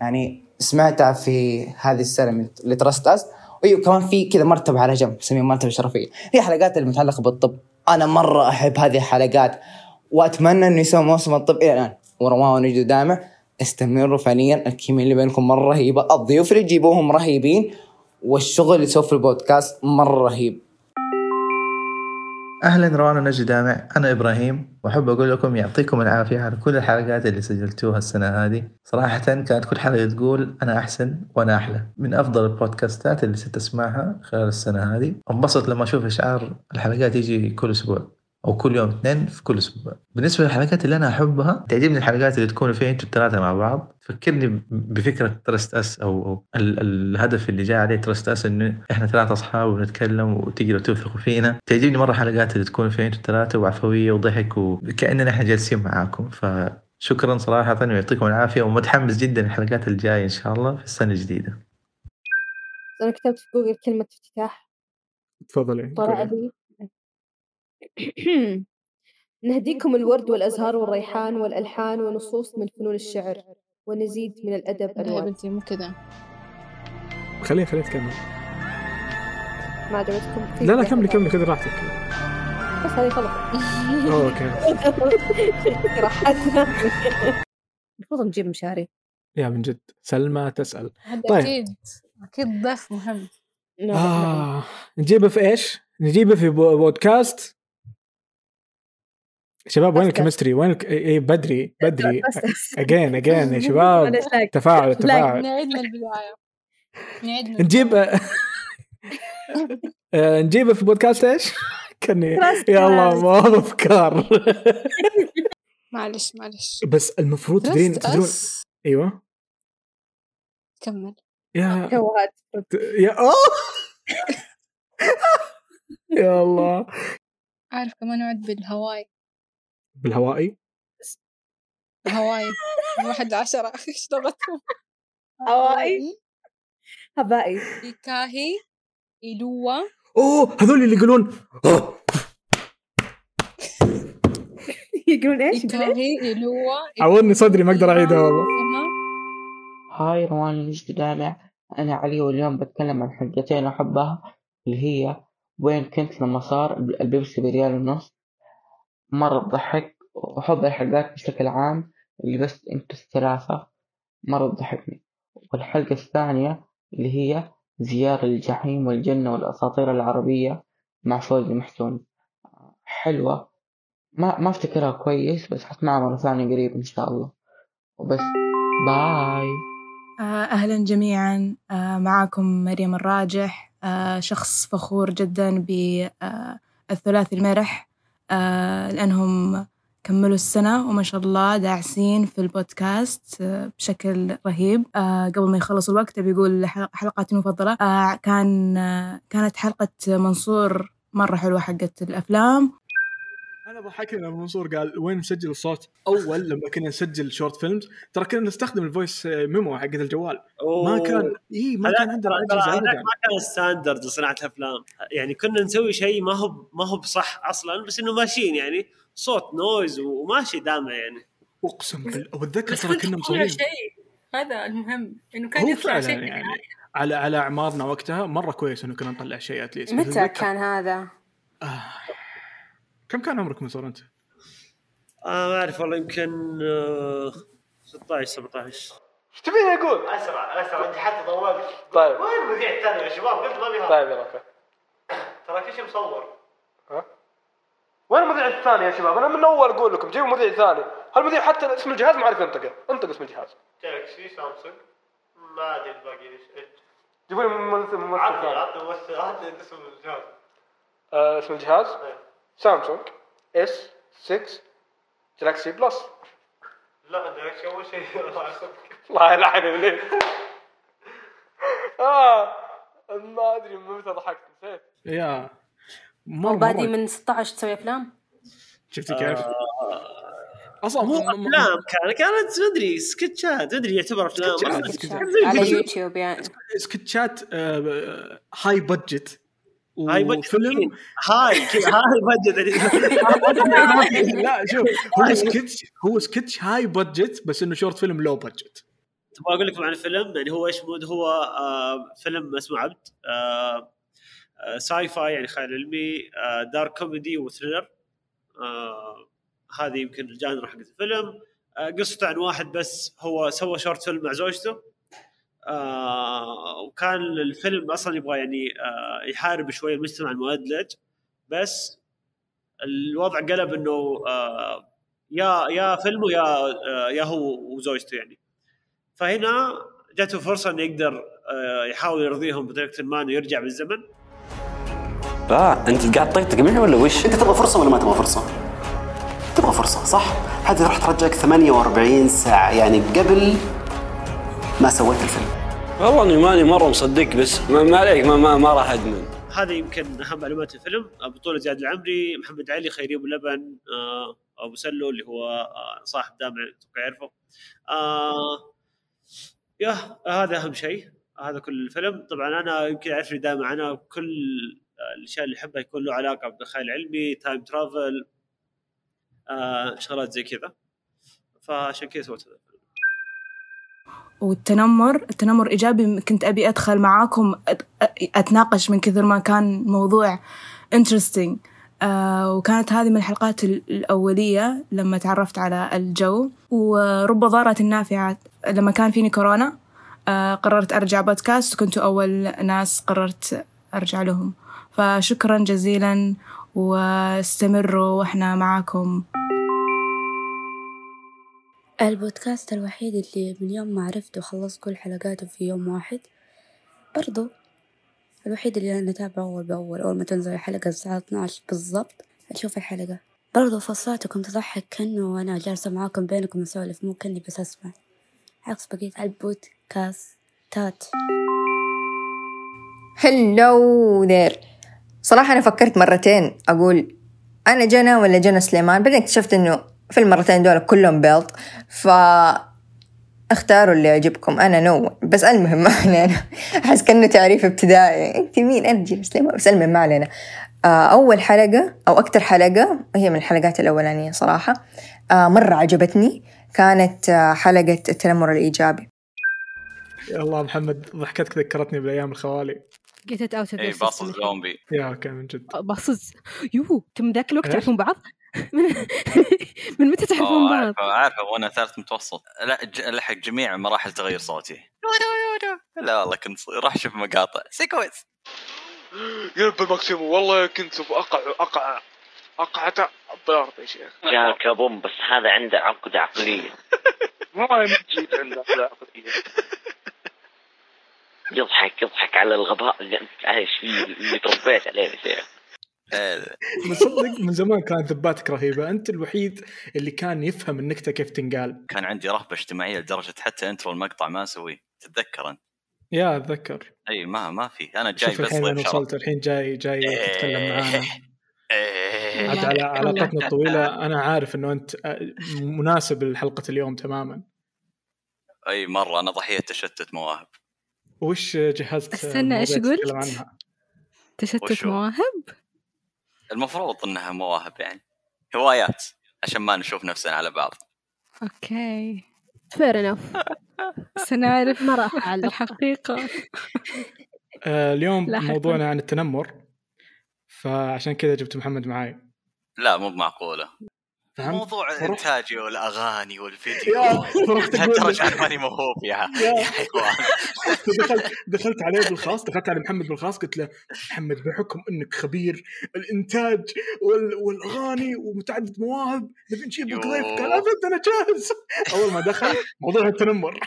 Speaker 20: يعني سمعتها في هذه السنة من لترست اس أيوه كمان في كذا مرتبة على جنب نسميها مرتبة شرفية. هي حلقات المتعلقة بالطب. أنا مرة أحب هذه الحلقات وأتمنى إنه يسوي موسم الطب إلى الان ورواه ونجد دامع استمروا فعليا. الكيمياء اللي بينكم مرة رهيبة. الضيوف اللي تجيبوهم رهيبين والشغل اللي يسوي في البودكاست مرة رهيب.
Speaker 24: أهلا روان ونجد دامع أنا إبراهيم وأحب أقول لكم يعطيكم العافية على كل الحلقات اللي سجلتوها السنة هذه. صراحة كانت كل حلقة تقول أنا أحسن وأنا أحلى. من أفضل البودكاستات اللي ست أسمعها خلال السنة هذه. انبسط لما أشوف إشعار الحلقات يجي كل أسبوع. أو كل يوم اثنين في كل أسبوع. بالنسبة للحلقات اللي أنا أحبها تعجبني الحلقات اللي تكونوا فيها أنتوا الثلاثة مع بعض. تفكرني بفكرة Trust Us أو أو ال- الهدف اللي جاي عليه Trust Us إنه إحنا ثلاثة أصحاب ونتكلم وتقدروا توثقوا فينا. تعجبني مرة حلقات اللي تكونوا فيها أنتوا الثلاثة وعفوية وضحك وكأننا إحنا جالسين معاكم. فشكرا صراحة ويعطيكم العافية ومتحمس جدا الحلقات الجايه إن شاء الله في السنة الجديدة.
Speaker 5: أنا كتبت في جوجل كلمة افتتاح.
Speaker 4: تفضلي.
Speaker 5: طلع. لي. نهديكم الورد والأزهار والريحان والألحان ونصوص من فنون الشعر ونزيد من
Speaker 1: يا
Speaker 5: انواع
Speaker 1: بنتي مو كذا
Speaker 4: خليها خليها تكمل.
Speaker 5: ما عجبتكم
Speaker 4: لا لا كملي. كملي خذي راحتك.
Speaker 5: بس هذه خلاص
Speaker 4: okay.
Speaker 5: راحتنا. المفروض نجيب مشاري.
Speaker 4: يا من جد. سلمى تسأل.
Speaker 1: هذا
Speaker 4: طيب.
Speaker 1: أكيد أكيد ضيف مهم.
Speaker 4: آه. نجيبه في إيش؟ نجيبه في بو- بودكاست. شباب وين ال chemistry؟ وين الك... اي بدري بدري. again again يا شباب. تفاعل. تفاعل.
Speaker 1: نعيد من البداية. نعيد من
Speaker 4: نجيب آه، نجيبه في بودكاست إيش؟
Speaker 1: Trust
Speaker 4: يا الله. ما هو أفكار.
Speaker 1: معلش معلش.
Speaker 4: بس المفروض تدرين تدرون. أيوه.
Speaker 1: كمل.
Speaker 4: يا
Speaker 5: توهات
Speaker 4: يا أوه! يا الله.
Speaker 1: عارف كمان نعد بالهواي.
Speaker 4: بالهوائي؟
Speaker 1: هواي من واحد لعشرة. إيش لغتهم؟
Speaker 5: هوائي هبائي.
Speaker 1: إيكاهي إيلوا
Speaker 4: أوه هذول اللي يقولون أوه.
Speaker 5: يقولون إيش؟
Speaker 1: إيكاهي إيلوا
Speaker 4: عورني صدري ما أقدر اعيدها والله
Speaker 20: هاي روان نجد دامع أنا علي واليوم بتكلم عن حلقتين أحبها اللي هي وين كنت لما صار البيبسي بريال ونص مرة تضحك وأحب الحلقات بشكل عام اللي بس أنتوا الثلاثة مرة تضحكني والحلقة الثانية اللي هي زيارة الجحيم والجنة والأساطير العربية مع فوزي محسون. حلوة. ما ما أفتكرها كويس بس حسمعها مرة ثانية قريب إن شاء الله. وبس. باي.
Speaker 25: آه، أهلا جميعا. آه، معكم مريم الراجح. آه، شخص فخور جدا بالثلاثي المرح. لأنهم كملوا السنة وما شاء الله داعسين في البودكاست آه، بشكل رهيب. آه، قبل ما يخلص الوقت أبي أقول حل- حلقاتي المفضلة. آه، كان آه، كانت حلقة منصور مرة حلوة حقت الأفلام.
Speaker 4: أنا ضحكني لما منصور قال وين نسجل الصوت؟ أول لما كنا نسجل short films ترى كنا نستخدم ال voice memo حق الجوال. ما كان إي ما كان عندنا ابدا
Speaker 26: ما كان standard لصناعة الأفلام. يعني كنا نسوي شيء ما هو ما هو بصح أصلا بس إنه ماشيين يعني. صوت noise وماشي دامع يعني.
Speaker 4: أقسم بالله واتذكر ترى كنا مصورين
Speaker 1: شيء. هذا المهم إنه كان يطلع شيء
Speaker 4: يعني
Speaker 1: النهاية.
Speaker 4: على على أعمارنا وقتها مرة كويس إنه كنا نطلع شيء at least
Speaker 5: متى كان هذا؟
Speaker 4: كم كان عمرك منصور أنت؟
Speaker 26: آه ما أعرف والله يمكن آه 16 17
Speaker 7: إيش تبيني أقول؟
Speaker 26: اسرع اسرع أنت حتى طولت.
Speaker 7: طيب.
Speaker 26: وين المذيع الثاني يا شباب؟ قلت ما بيها.
Speaker 7: طيب يلا أوكي.
Speaker 26: ترى كل شيء مصور.
Speaker 7: وين المذيع الثاني يا شباب؟ أنا من أول أقول لكم جيبوا مذيع ثاني، هالمذيع حتى اسم الجهاز؟ ما عارف ينطقه، انطق اسم الجهاز.
Speaker 26: جالكسي سامسونج. ما أدري الباقي إيش.
Speaker 7: جيبوا لي ممثل ممثل
Speaker 26: عطني. عطني ممثل عطني اسم الجهاز.
Speaker 7: آه اسم الجهاز؟ Samsung S 6 Galaxy Plus
Speaker 26: لا انت أول شيء راح اخذك
Speaker 7: الله ليه؟ آه ما أدري متى ضحكت. نسيت
Speaker 4: يا. مره
Speaker 19: وبادي
Speaker 4: مرة
Speaker 19: من 16 تسوي أفلام؟
Speaker 4: شفتي كيف؟
Speaker 26: آه.
Speaker 4: أصلا
Speaker 26: مو أفلام. كان كانت مدري سكتشات. مدري يعتبر أفلام.
Speaker 19: على. يوتيوب يعني.
Speaker 4: سكتشات آه، high budget
Speaker 26: high budget
Speaker 4: وفيلم؟
Speaker 26: high high budget
Speaker 4: لا شوف هو سكتش هو sketch high budget بس إنه short film low budget
Speaker 26: أبغى أقول لكم عن الفيلم؟ يعني هو إيش mood هو آه فيلم اسمه عبد آه آه sci-fi يعني خيال علمي آه dark comedy و thriller آه هذه يمكن ال genre حق الفيلم. آه قصته عن واحد بس هو سوى شورت فيلم مع زوجته. آه وكان الفيلم أصلا يبغى يعني آه يحارب شوية المجتمع المؤدلج بس الوضع قلب إنه آه يا يا فيلمه يا آه يا هو وزوجته يعني فهنا جاته فرصة إنه يقدر آه يحاول يرضيهم بطريقة ما إنه يرجع بالزمن
Speaker 27: آه أنت قاعد تطقطق معي ولا وش؟
Speaker 28: أنت تبغى فرصة ولا ما تبغى فرصة؟ تبغى فرصة صح؟ هذه راح ترجعك 48 ساعة يعني قبل ما سويت الفيلم؟
Speaker 27: والله إني ماني مرة مصدق بس ما, ما عليك ما, ما, ما راح أدمن.
Speaker 26: هذه يمكن أهم معلومات الفيلم. آه، بطولة زياد العمري محمد علي خيري ابو لبن آه، أبو سلو اللي هو آه، صاحب دامع أتوقع يعرفه. آه يا هذا أهم شيء. هذا كل الفيلم. طبعا أنا يمكن اعرفني دائما أنا كل الأشياء اللي أحبها يكون له علاقة بالخيال العلمي time travel آه شغلات زي كذا. فعشان كذا سويت هذا
Speaker 8: والتنمر التنمر إيجابي. كنت أبي أدخل معاكم أت- أتناقش من كثر ما كان موضوع interesting. آه وكانت هذه من الحلقات ال- الأولية لما تعرفت على الجو. ورب ضارة نافعة لما كان فيني كورونا آه قررت أرجع بودكاست. كنتوا أول ناس قررت أرجع لهم. فشكرا جزيلا واستمروا وإحنا معاكم.
Speaker 25: البودكاست الوحيد اللي من يوم ما عرفته وخلصت كل حلقاته في يوم واحد. برضو الوحيد اللي أنا أتابعه أول بأول أول ما تنزل الحلقة الساعة 12 بالضبط أشوف الحلقة. برضو فصلاتكم تضحك كأنه أنا جالسة معاكم بينكم أسولف مو كأني بس أسمع. عكس بقية البودكاستات.
Speaker 29: هلو ذير صراحة أنا فكرت مرتين أقول أنا جنى ولا جنى سليمان؟ بعدين اكتشفت إنه في المرتين دول كلهم بيلط ف اختاروا اللي يعجبكم. أنا نو بس ألمهم ما علينا. أحس كأنه تعريف ابتدائي. أنت مين أنا جنى سليمان بس ألمهم ما علينا. آه، أول حلقة أو أكتر حلقة هي من الحلقات الأولانية صراحة آه، مرة عجبتني. كانت آه، حلقة التنمر الإيجابي.
Speaker 4: يا الله محمد ضحكتك ذكرتني بالايام الخوالي.
Speaker 5: Of
Speaker 21: اي
Speaker 5: your
Speaker 21: باصص. زومبي.
Speaker 4: يا أوكي من جد.
Speaker 5: باصص. يو أنتم ذاك الوقت؟ تعرفون بعض؟ من, من متى تعرفون
Speaker 21: أوه،
Speaker 5: بعض؟
Speaker 21: عارفه عارفه وأنا ثالث متوسط. لا ج- لحق جميع مراحل تغير صوتي. لا والله كنت راح أشوف مقاطع. سيكويز
Speaker 30: قلب الماكسيمو. والله كنت بأقع أقع أقعة الضيارة يا شيخ.
Speaker 31: يا كابوم بس هذا عنده عقدة عقلية.
Speaker 30: ما جيت عنده عقلية.
Speaker 31: يضحك يضحك على الغباء اللي أنت عايش فيه اللي تربيت عليه يا شيخ.
Speaker 4: مصدق من زمان كانت ذباتك رهيبة. أنت الوحيد اللي كان يفهم النكته كيف تنقال.
Speaker 21: كان عندي رهبة اجتماعية لدرجة حتى انترو المقطع ما أسويه. تتذكر أنت؟
Speaker 4: يا أتذكر.
Speaker 21: إي ما ما في. أنا جاي بس
Speaker 4: الحين وصلت. الحين جاي جاي تتكلم معانا.
Speaker 21: إيه.
Speaker 4: عاد على علاقتنا الطويلة أنا عارف إنه أنت آه، مناسب لحلقة اليوم تماما.
Speaker 21: إي مرة. أنا ضحية تشتت مواهب.
Speaker 4: وش جهزت
Speaker 1: استنى،
Speaker 4: مواضيع
Speaker 1: قلت؟ تشتت؟ مواهب؟
Speaker 21: المفروض إنها مواهب يعني. هوايات عشان ما نشوف نفسنا على بعض.
Speaker 1: okay.
Speaker 5: Fair enough
Speaker 1: سنعرف
Speaker 5: ما راح أعلق.
Speaker 1: الحقيقة.
Speaker 4: آه، اليوم. موضوعنا عن التنمر فعشان كذا جبت محمد معاي.
Speaker 21: لا مو معقوله
Speaker 4: فهمت؟
Speaker 21: موضوع الإنتاج والأغاني والفيديو. لهالدرجه ماني موهوب يا
Speaker 4: يا.
Speaker 21: يا حيوان
Speaker 4: دخلت دخلت عليه بالخاص دخلت على محمد بالخاص قلت له محمد بحكم إنك خبير الإنتاج وال... والأغاني ومتعدد مواهب نبي نجيب لك ضيف. قال أبد أنا جاهز. أول ما دخل موضوع التنمر.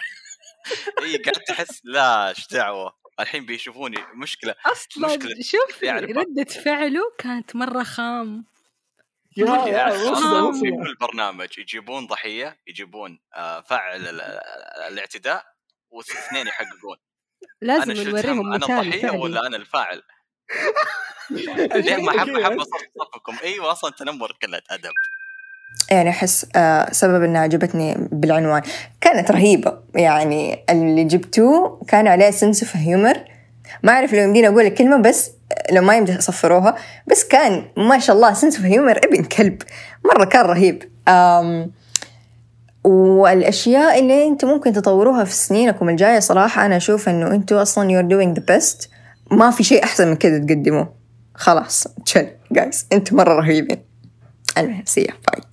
Speaker 21: إي قاعد تحس لا إيش دعوة؟ الحين بيشوفوني مشكلة
Speaker 1: أصلا
Speaker 21: مشكلة.
Speaker 1: شوف
Speaker 21: يعرف.
Speaker 1: ردة فعله كانت مرة خام.
Speaker 4: يا
Speaker 21: في
Speaker 4: وصل
Speaker 21: كل برنامج يجيبون ضحية يجيبون آه، فعل ال- ال- الاعتداء واثنين يحققون.
Speaker 5: لازم نوريهم
Speaker 21: هم
Speaker 5: أنا
Speaker 21: الضحيه. ولا أنا الفاعل؟ ليه ما حب حب صفكم أيوه أصلا تنمر قله أدب.
Speaker 29: يعني أحس آه، سبب إنها عجبتني بالعنوان. كانت رهيبة. يعني اللي جبتوه كان عليه sense of humor ما أعرف لو يمديني أقول الكلمة بس لو ما يمدي أصفروها. بس كان ما شاء الله sense of humor ابن كلب مرة كان رهيب. آم والأشياء اللي أنتم ممكن تطوروها في سنينكم الجاية صراحة أنا أشوف إنه أنتم أصلا you're doing the best. ما في شيء أحسن من كذا تقدموه. خلاص chill guys أنتم مرة رهيبين. المهم سي باي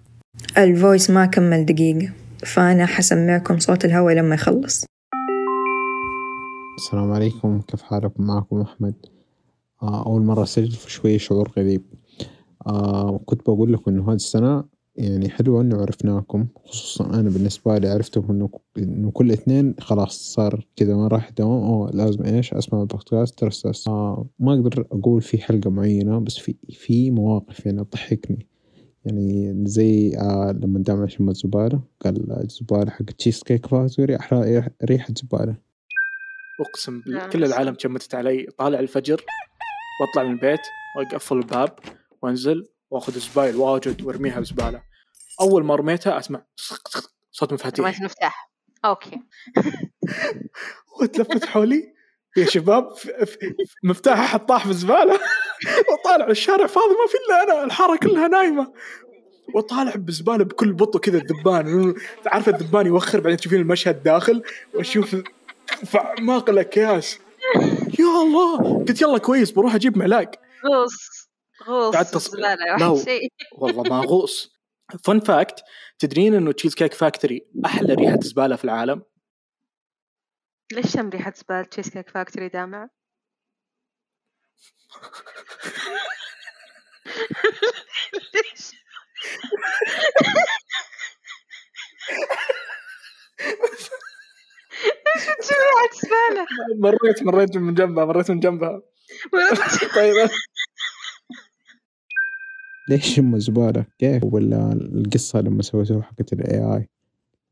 Speaker 29: الفويس ما كمل دقيقة فأنا حسمعكم صوت الهواء لما يخلص.
Speaker 32: السلام عليكم. كيف حالكم؟ معكم أحمد. آه، أول مرة أسجل فشوية شعور غريب. آه، كنت بقول لكم إنه هذه السنة يعني حلوة إنه عرفناكم خصوصا أنا بالنسبة لي عرفتم إنه كل اثنين خلاص صار كذا ما راح دوام أوه لازم إيش؟ أسمع البودكاست ترى آه ما أقدر أقول في حلقة معينة بس في في مواقف يعني تضحكني. يعني زي لما دام شم الزبالة قال الزبالة حق Cheesecake Factory أحلى ريحة زبالة
Speaker 4: أقسم بالله كل العالم شمتت علي. طالع الفجر وأطلع من البيت واقفل الباب وأنزل وأخذ الزبايل واجد وأرميها بالزباله أول ما رميتها أسمع صوت مفاتيح.
Speaker 33: رميت مفتاح. okay.
Speaker 4: وتلفت حولي. يا شباب مفتاح أحد طاح في الزبالة. وطالع الشارع فاضي ما في إلا أنا الحارة كلها نايمة. وطالع بالزباله بكل بطء كذا الذبان. عارف الذبان يوخر بعدين تشوفين المشهد داخل وأشوف في اعماق الاكياس يا الله. قلت يلا كويس بروح أجيب معلاق
Speaker 33: غوص. غوص.
Speaker 4: قعدت تص... لا
Speaker 33: شيء.
Speaker 4: والله ما غوص. fun fact تدرين إنه Cheesecake Factory أحلى ريحة زبالة في العالم؟
Speaker 33: ليش شم ريحة زبالة Cheesecake Factory دامع؟ ليش؟
Speaker 4: مريت مريت من جنبها مريت من جنبها. طيب.
Speaker 32: ليش شم زبالة؟ كيف؟ ولا القصة لما سويتوها حقت ال AI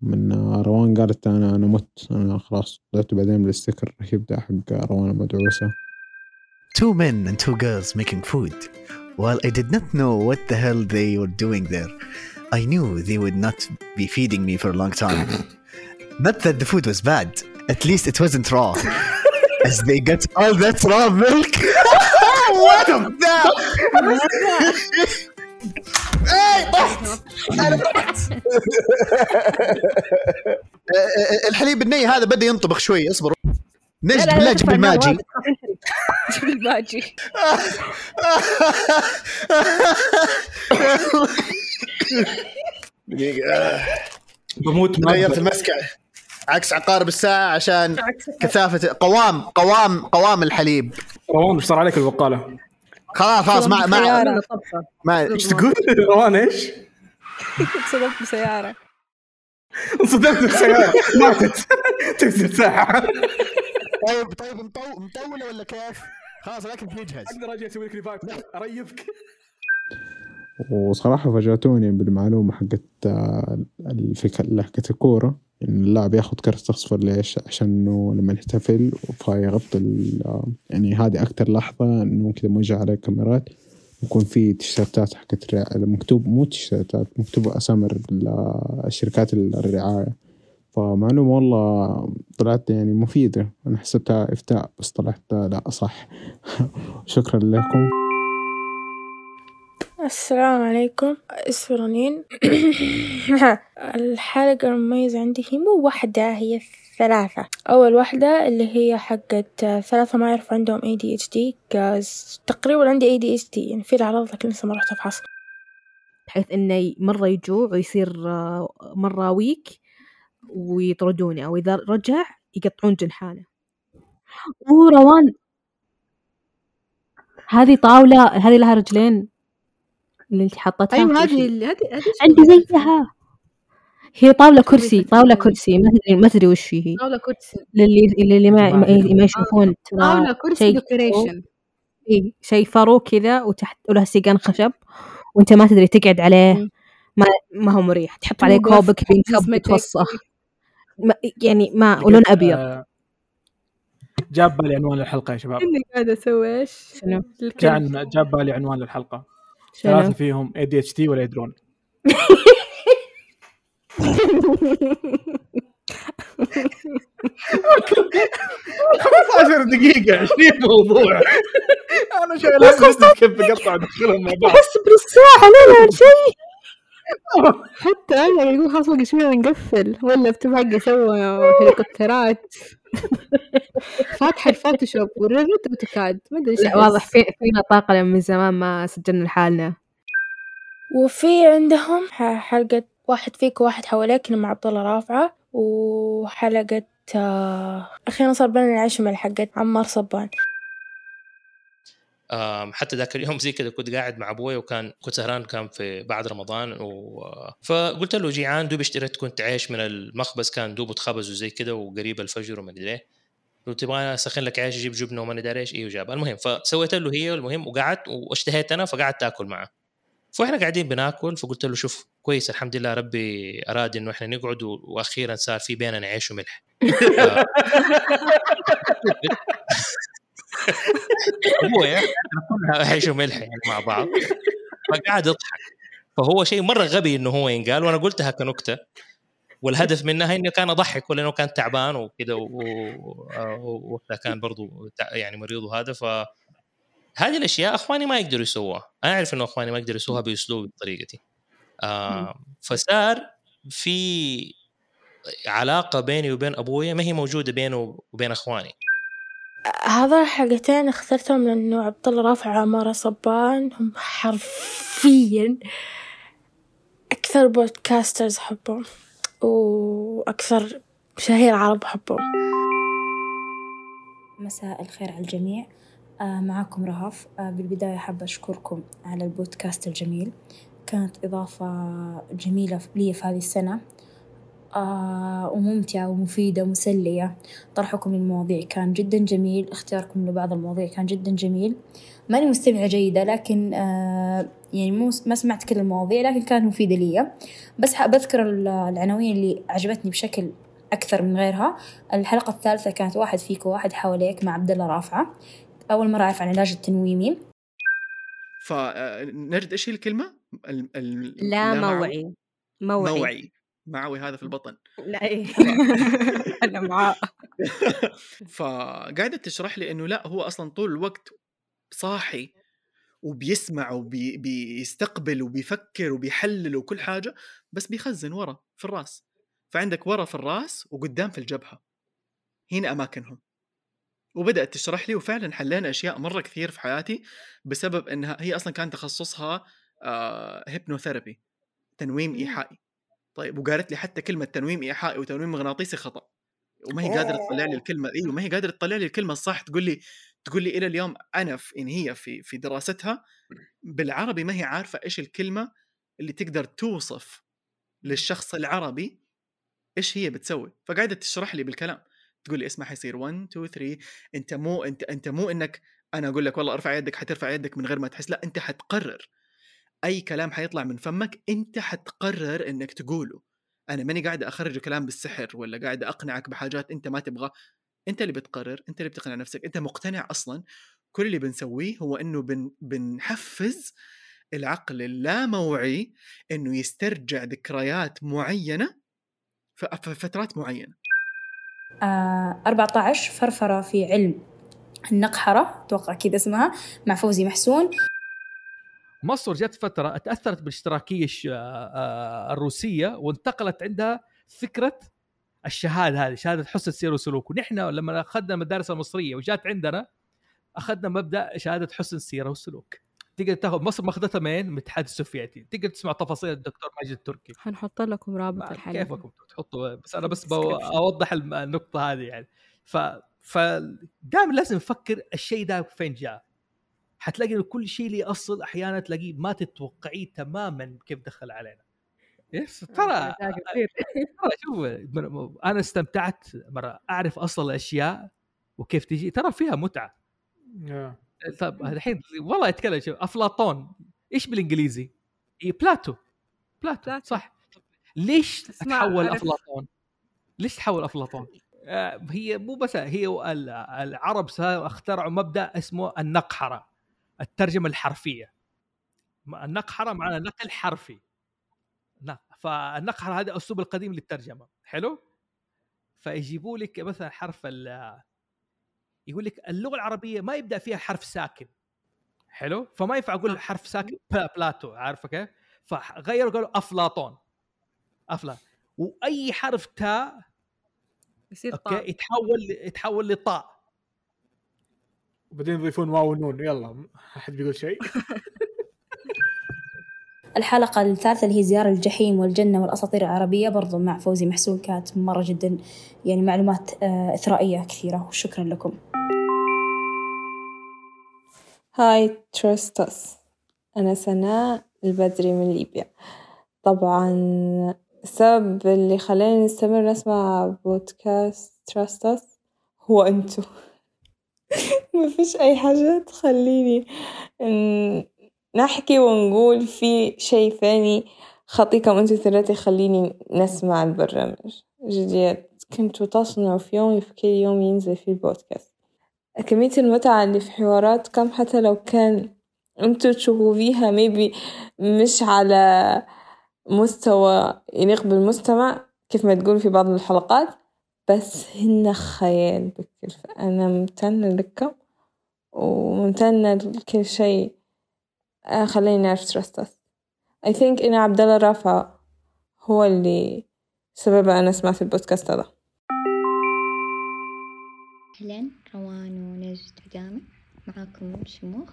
Speaker 32: من روان قالت أنا أنا مت. أنا خلاص طلعت بعدين بالاستيكر يبدأ حق روان المدعوسة.
Speaker 31: Two men and two girls making food. While I did not know what the hell they were doing there, I knew they would not be feeding me for a long time. not that the food was bad, at least it wasn't raw. As they got all that raw milk. what? The?
Speaker 32: اي طحت أنا طحت الحليب الني هذا بدأ ينطبخ شوي اصبر نجد بالله جيب الماجي.
Speaker 5: جيب الماجي.
Speaker 32: دقيقة
Speaker 4: بموت
Speaker 32: غيرت المسكة عكس عقارب الساعة عشان كثافة قوام قوام قوام الحليب.
Speaker 4: روان إيش صار عليك البقالة؟
Speaker 32: خلاص خلاص ما ما ما إيش تقول؟
Speaker 4: روان إيش؟
Speaker 5: انصدمت بسيارة.
Speaker 4: انصدمت بسيارة. ماتت تكسر ساعة
Speaker 32: طيب طيب مطو- مطولة ولا كيف؟ خلاص لكن بنجهز.
Speaker 4: أقدر أجي أسوي لك ريفايف أريفك.
Speaker 32: وصراحة فاجأتوني بالمعلومة حقت آه، الفكرة حقت الكورة إن اللاعب ياخذ كرت أصفر ليش؟ عشان إنه لما يحتفل فيغطي آه، يعني هذه أكتر لحظة إنه كذا موجه على الكاميرات يكون في تيشيرتات حقت مكتوب مو تيشيرتات مكتوب أسامي ال- الشركات الرعاية. فمعلومة والله طلعت يعني مفيدة. أنا حسبتها إفتاء بس طلعت لا صح. شكرا لكم.
Speaker 34: السلام عليكم. اسمي رنين الحلقة المميزة عندي هي مو واحدة هي ثلاثة. أول واحدة اللي هي حقت ثلاثة ما يعرف عندهم ADHD كاز تقريبا عندي ADHD يعني في الأعراض لكن لسه ما رحت أفحص.
Speaker 5: بحيث إنه مرة يجوع ويصير آه، مرة ويك ويطردونه أو إذا رجع يقطعون جنحانه. أوه روان. هذه طاولة هذه لها رجلين. اللي انت حطتها أيوه.
Speaker 1: هذه هذه هذه
Speaker 5: عندي زيها. هي طاولة كرسي طاولة كرسي. ما تدري ما تدري وش هي.
Speaker 1: طاولة كرسي.
Speaker 5: للي للي ما ما, ما يشوفون ترى
Speaker 1: طاولة كرسي decoration
Speaker 5: إي شيء فرو كذا وتحت ولها سيقان خشب وأنت ما تدري تقعد عليه. ما ما هو مريح. تحط عليه كوبك بينكب وتوسخ ما يعني ما ولون أبيض.
Speaker 4: آه، جاب بالي عنوان الحلقة يا شباب.
Speaker 1: إني قاعدة أسوي إيش؟
Speaker 5: شنو؟
Speaker 4: جاب بالي عنوان الحلقة
Speaker 5: شنو؟
Speaker 4: ثلاثة فيهم ADHD ولا يدرون عشر دقيقة 20 موضوع. أنا شايل هم كيف بقطع ادخلهم مع بعض.
Speaker 5: بس بالساعة لا لا شيء.
Speaker 1: حتى أنا يقول خلاص باقي شوية نقفل ولا بتبقى سوى هليكوبترات. فاتحة ال Photoshop و Revit AutoCAD. ما أدري
Speaker 5: لا واضح في فينا طاقة لأن من زمان ما سجلنا لحالنا.
Speaker 35: وفي عندهم ح- حلقة واحد فيك وواحد حواليك مع عبد الله رافعة وحلقة آه، أخيرا صار بيننا العيش مع حقت عمار صبان.
Speaker 36: حتى ذاك اليوم زي كذا كنت قاعد مع أبوي وكان كنت سهران كان في بعد رمضان و... فقلت له جيعان دوب اشتريت كنت عيش من المخبز كان دوب اتخبز وزي كذا وقريب الفجر وما أدري إيه قلت تبغى أسخن لك عيش أجيب جبنة وما أدري إيش أيوه جاب المهم فسويت له هي المهم وقعدت واشتهيت أنا فقعدت آكل معه. فإحنا قاعدين بناكل فقلت له شوف كويس الحمد لله ربي أراد إنه إحنا نقعد وأخيرا صار في بيننا عيش وملح. ابويا كلها عيش وملح يعني مع بعض. فقعد يضحك. فهو شيء مرة غبي إنه هو ينقال وأنا قلتها كنكتة. والهدف منها إنه كان اضحك لأنه كان تعبان وكذا و- و- وقتها كان برضو يعني مريض وهذا. ف هذه الأشياء أخواني ما يقدروا يسووها. أنا أعرف إنه أخواني ما يقدروا يسووها باسلوبي بطريقتي. آه فصار في علاقة بيني وبين أبويا ما هي موجودة بينه وبين أخواني.
Speaker 35: هذا الحلقتين اخترتهم لأنه عبد الله رافع وعمارة صبان. هم حرفيا أكثر بودكاسترز أحبهم وأكثر مشاهير عرب أحبهم.
Speaker 37: مساء الخير على الجميع. آه معاكم رهف. آه بالبداية حابة أشكركم على البودكاست الجميل. كانت إضافة جميلة لي في هذه السنة. وممتعة ومفيدة ومسلية. طرحكم للمواضيع كان جدا جميل. اختياركم لبعض المواضيع كان جدا جميل. ماني مستمعة جيدة لكن آه يعني مو ما سمعت كل المواضيع لكن كانت مفيدة لي بس حابة أذكر ال- العناوين اللي عجبتني بشكل أكثر من غيرها. الحلقة الثالثة كانت واحد فيك وواحد حواليك مع عبد الله رافعة. أول مرة أعرف عن العلاج التنويمي.
Speaker 12: فنرد إيش هي الكلمة؟ ال... ال...
Speaker 5: لا موعي. موعي.
Speaker 12: موعي. معوي هذا في البطن.
Speaker 5: لا إيه. أنا معاه.
Speaker 12: فقاعدة تشرح لي إنه لا هو أصلا طول الوقت صاحي وبيسمع وبيستقبل وبيفكر وبيحلل وكل حاجة بس بيخزن ورا في الرأس. فعندك ورا في الرأس وقدام في الجبهة. هنا أماكنهم. وبدأت تشرح لي وفعلا حلينا أشياء مرة كثير في حياتي بسبب أنها هي أصلا كان تخصصها آه هيبنوثيرابي تنويم إيحائي. طيب وقالت لي حتى كلمة تنويم إيحائي وتنويم مغناطيسي خطأ وما هي قادرة تطلع لي الكلمة أيوه ما هي قادرة تطلع لي الكلمة الصح تقول لي تقول لي إلى اليوم أنا في إن هي في في دراستها بالعربي ما هي عارفة إيش الكلمة اللي تقدر توصف للشخص العربي إيش هي بتسوي. فقاعدة تشرح لي بالكلام تقول لي اسمع حيصير 1 2 3 أنت مو أنت أنت مو إنك أنا أقول لك والله ارفع يدك حترفع يدك من غير ما تحس لا أنت حتقرر أي كلام حيطلع من فمك أنت حتقرر إنك تقوله. أنا ماني قاعد أخرج كلام بالسحر ولا قاعد أقنعك بحاجات أنت ما تبغى. أنت اللي بتقرر أنت اللي بتقنع نفسك أنت مقتنع أصلا. كل اللي بنسويه هو إنه بن بنحفز العقل اللاموعي إنه يسترجع ذكريات معينة في فترات معينة.
Speaker 37: آه 14 فرفرة في علم النقحرة أتوقع كذا اسمها مع فوزي محسون.
Speaker 17: مصر جت فترة تأثرت بالاشتراكية آه، آه، الروسية وانتقلت عندها فكرة الشهادة هذه شهادة حسن سير وسلوك ونحن لما أخذنا المدارس المصرية وجات عندنا أخذنا مبدأ شهادة حسن السيره والسلوك تقدر تاخذ مصر ماخذتها من من الاتحاد السوفيتي. تقدر تسمع تفاصيل الدكتور ماجد التركي.
Speaker 1: حنحط لكم رابط الحلقة.
Speaker 17: كيفكم تحطوا؟ بس أنا بس أوضح النقطة هذه يعني. ف ف دائما لازم نفكر الشيء ده فين جاء. حتلاقي انه كل شيء له أصل أحيانا تلاقيه ما تتوقعيه تماما كيف دخل علينا. يس ترى ترى شوف أنا استمتعت مرة. أعرف أصل الأشياء وكيف تجي ترى فيها متعة. طب الحين والله أتكلم شوف أفلاطون إيش بالإنجليزي؟ إيه Plato. Plato صح. ليش تحول. أفلاطون؟ ليش تحول أفلاطون؟ آه، هي مو بس هي ال- العرب سا- اخترعوا مبدأ اسمه النقحرة. الترجمة الحرفية. النقحره معناها نقل حرفي. فالنقحره هذا الاسلوب القديم للترجمة. حلو؟ فيجيبوا لك مثلا حرف ال يقول لك اللغة العربية ما يبدأ فيها حرف ساكن. حلو؟ فما ينفع أقول حرف ساكن. بلا- بلاتو عارفه كيف فغيروا قالوا أفلاطون. افلا وأي حرف تاء
Speaker 1: يصير
Speaker 17: okay؟
Speaker 1: طاء.
Speaker 17: يتحول يتحول لطاء.
Speaker 4: وبعدين يضيفون واو ونون. يلا أحد بيقول شيء؟
Speaker 37: الحلقة الثالثة اللي هي زيارة الجحيم والجنة والأساطير العربية برضو مع فوزي محسون كانت مرة جدا يعني معلومات آه، إثرائية كثيرة. وشكرا لكم.
Speaker 38: Hi Trust Us أنا سناء البدري من ليبيا. طبعا السبب اللي خلاني نستمر نسمع بودكاست Trust Us هو أنتو. ما فيش أي حاجة تخليني نحكي ونقول في شيء ثاني خطيكم أنتو ثلاثة يخليني نسمع البرنامج. جديد. كنتوا تصنعوا في يومي في كل يوم ينزل فيه البودكاست. كمية المتعة اللي في حواراتكم حتى لو كان أنتوا تشوفوا فيها ميبي مش على مستوى يليق بالمستمع كيف ما تقول في بعض الحلقات. بس هن خيال بكل فأنا ممتنة لكم وممتنة لكل شيء. آه، خليني نعرف ترستس I think إن عبد الله رافع هو اللي سبب أنا سمعت البودكاست هذا.
Speaker 29: أهلا روان ونجد ودامة معاكم شموخ.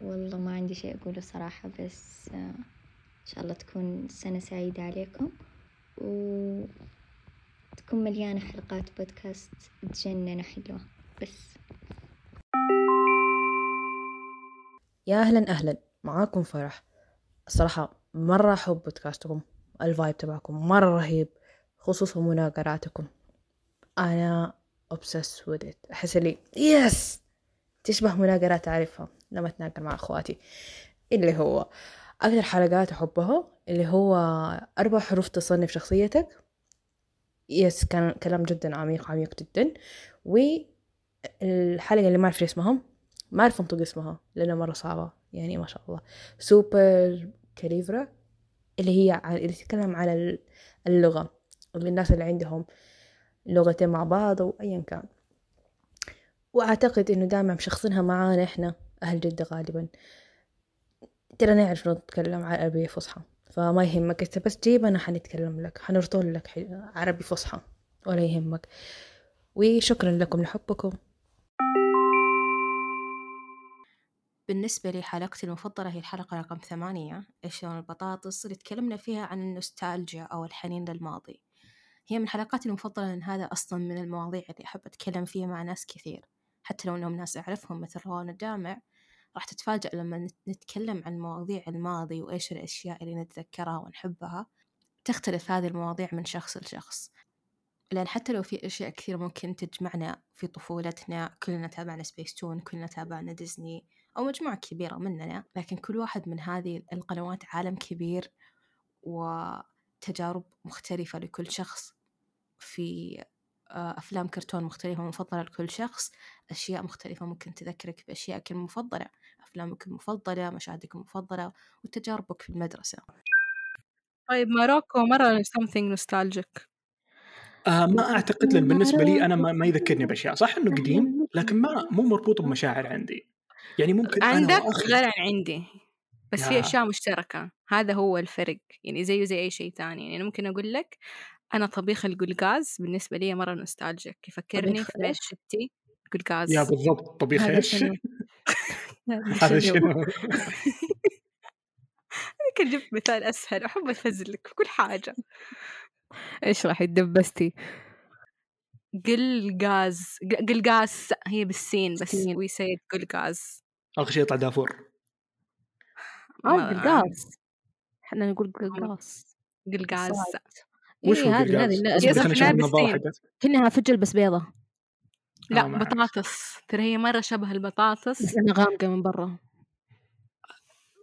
Speaker 29: والله ما عندي شيء أقوله صراحة بس آه، إن شاء الله تكون سنة سعيدة عليكم. وتكون مليانة حلقات بودكاست تجنن حلوة بس.
Speaker 39: يا أهلا أهلا معاكم فرح. الصراحة مرة أحب بودكاستكم الفايب تبعكم مرة رهيب خصوصا مناقراتكم. أنا obsessed with it. أحس لي يس تشبه مناقرات أعرفها لما أتناقر مع أخواتي. اللي هو أكثر حلقات أحبها اللي هو أربع حروف تصنف شخصيتك يس كان كلام جدا عميق عميق جدا. والحلقة اللي ما أعرف إيش اسمها ما أعرف أنطق اسمها لأنها مرة صعبة يعني ما شاء الله. سوبر كاليفرا اللي هي اللي تتكلم على ال- اللغة اللي الناس اللي عندهم لغتين مع بعض أو أيا كان. وأعتقد إنه دائما مشخصنها معانا إحنا أهل جدة غالبا. ترى نعرف نتكلم عربية فصحى. فما يهمك. انت بس جيب أنا حنتكلم لك حنرطل لك عربي فصحى ولا يهمك. وشكرا لكم لحبكم.
Speaker 35: بالنسبة لي حلقتي المفضلة هي الحلقة رقم ثمانية. إيش لون البطاطس اللي تكلمنا فيها عن النوستالجيا أو الحنين للماضي. هي من حلقاتي المفضلة لأن هذا أصلا من المواضيع اللي أحب أتكلم فيها مع ناس كثير. حتى لو إنهم ناس أعرفهم مثل روان الدامع راح تتفاجأ لما نت- نتكلم عن مواضيع الماضي وإيش الأشياء اللي نتذكرها ونحبها تختلف هذه المواضيع من شخص لشخص. لأن حتى لو في أشياء كثيرة ممكن تجمعنا في طفولتنا كلنا تابعنا سبيس تون كلنا تابعنا ديزني أو مجموعة كبيرة مننا لكن كل واحد من هذه القنوات عالم كبير وتجارب مختلفة لكل شخص. في آه، أفلام كرتون مختلفة مفضلة لكل شخص أشياء مختلفة ممكن تذكرك بأشيائك المفضلة أفلامك المفضلة مشاهدك المفضلة وتجاربك في المدرسة.
Speaker 1: طيب ماروكو مرة something nostalgic.
Speaker 4: آه ما أعتقد لأن بالنسبة لي أنا ما, ما يذكرني بأشياء. صح إنه قديم؟ لكن ما مو مربوط بمشاعر عندي. يعني ممكن أنا
Speaker 1: عندك
Speaker 4: وأخي
Speaker 1: غير عن عندي. بس في. أشياء مشتركة. هذا هو الفرق. يعني زيه زي أي شيء تاني يعني أنا ممكن أقول لك أنا طبيخ القلقاز بالنسبة لي مرة نوستالجيك يفكرني في
Speaker 39: إيش؟
Speaker 1: ستي قلقاز
Speaker 4: يا بالضبط. طبيخ
Speaker 1: هذا
Speaker 4: إيش؟
Speaker 1: شنو؟
Speaker 4: هذا شنو؟
Speaker 1: يمكن جبت مثال أسهل أحب أفزلك في كل حاجة. إيش راح يدبستي قلقاز ق- قلقاس هي بالسين بس. وي سيد قلقاز
Speaker 4: آخر شيء يطلع دافور.
Speaker 1: ما-
Speaker 39: قلقاس إحنا نقول قلقاس
Speaker 1: قلقاز
Speaker 4: وش هو
Speaker 39: إيه هذه
Speaker 4: قلقاز؟
Speaker 39: هذه كأنها فجل بس بيضة.
Speaker 4: لأ.
Speaker 1: بطاطس. ترى هي مرة شبه البطاطس.
Speaker 39: بس أنا غامقة من برا.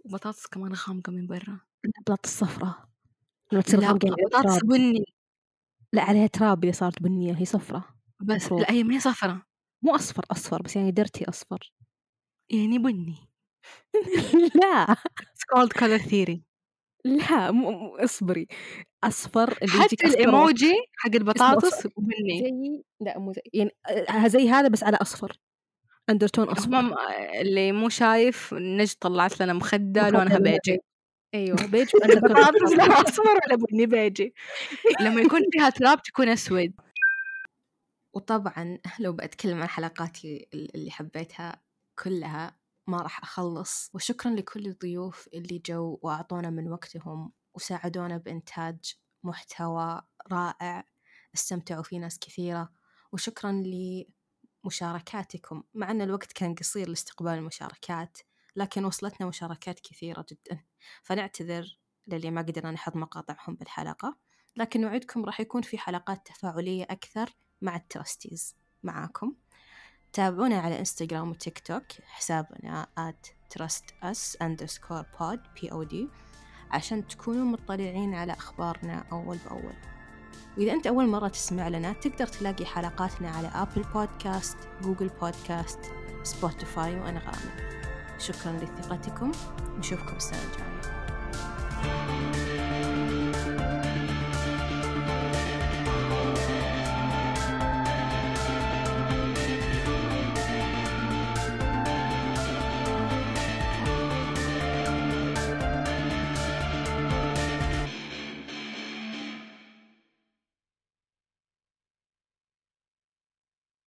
Speaker 1: وبطاطس كمان غامقة من برا.
Speaker 39: البطاطس صفراء. لما تصير
Speaker 1: لا
Speaker 39: غامقة
Speaker 1: بطاطس. بني.
Speaker 39: لا عليها تراب إذا صارت بنية هي صفراء.
Speaker 1: بس
Speaker 39: مفروض.
Speaker 1: لا هي ما هي صفرة
Speaker 39: مو أصفر أصفر بس يعني درتي أصفر.
Speaker 1: يعني بني.
Speaker 39: لا.
Speaker 1: It's called color theory.
Speaker 39: لا مو اصبري. أصفر اللي
Speaker 1: حتى
Speaker 39: أصفر
Speaker 1: الإيموجي حق البطاطس. بني
Speaker 39: زي لا مو زي يعني آه، زي هذا بس على أصفر. أندرتون أصفر.
Speaker 1: هم اللي مو شايف نجد طلعت لنا مخدة
Speaker 39: مخدة
Speaker 1: لونها بيجي.
Speaker 5: أيوه بيج
Speaker 1: البطاطس لها أصفر ولا بني بيجي.
Speaker 5: لما يكون فيها تراب تكون أسود.
Speaker 35: وطبعا لو بتكلم عن حلقاتي اللي حبيتها كلها ما راح أخلص. وشكرا لكل الضيوف اللي جو وأعطونا من وقتهم وساعدونا بإنتاج محتوى رائع. استمتعوا فيه ناس كثيرة. وشكرا لمشاركاتكم. مع أن الوقت كان قصير لاستقبال المشاركات لكن وصلتنا مشاركات كثيرة جدا. فنعتذر للي ما قدرنا نحط مقاطعهم بالحلقة. لكن نوعدكم راح يكون في حلقات تفاعلية أكثر مع ال trusties معاكم تابعونا على إنستغرام وتيك توك حسابنا at trustus underscore pod pod عشان تكونوا مطلعين على أخبارنا أول بأول. وإذا أنت أول مرة تسمع لنا تقدر تلاقي حلقاتنا على أبل بودكاست جوجل بودكاست سبوتيفاي وأنغامي. شكرا لثقتكم نشوفكم السنة الجاية.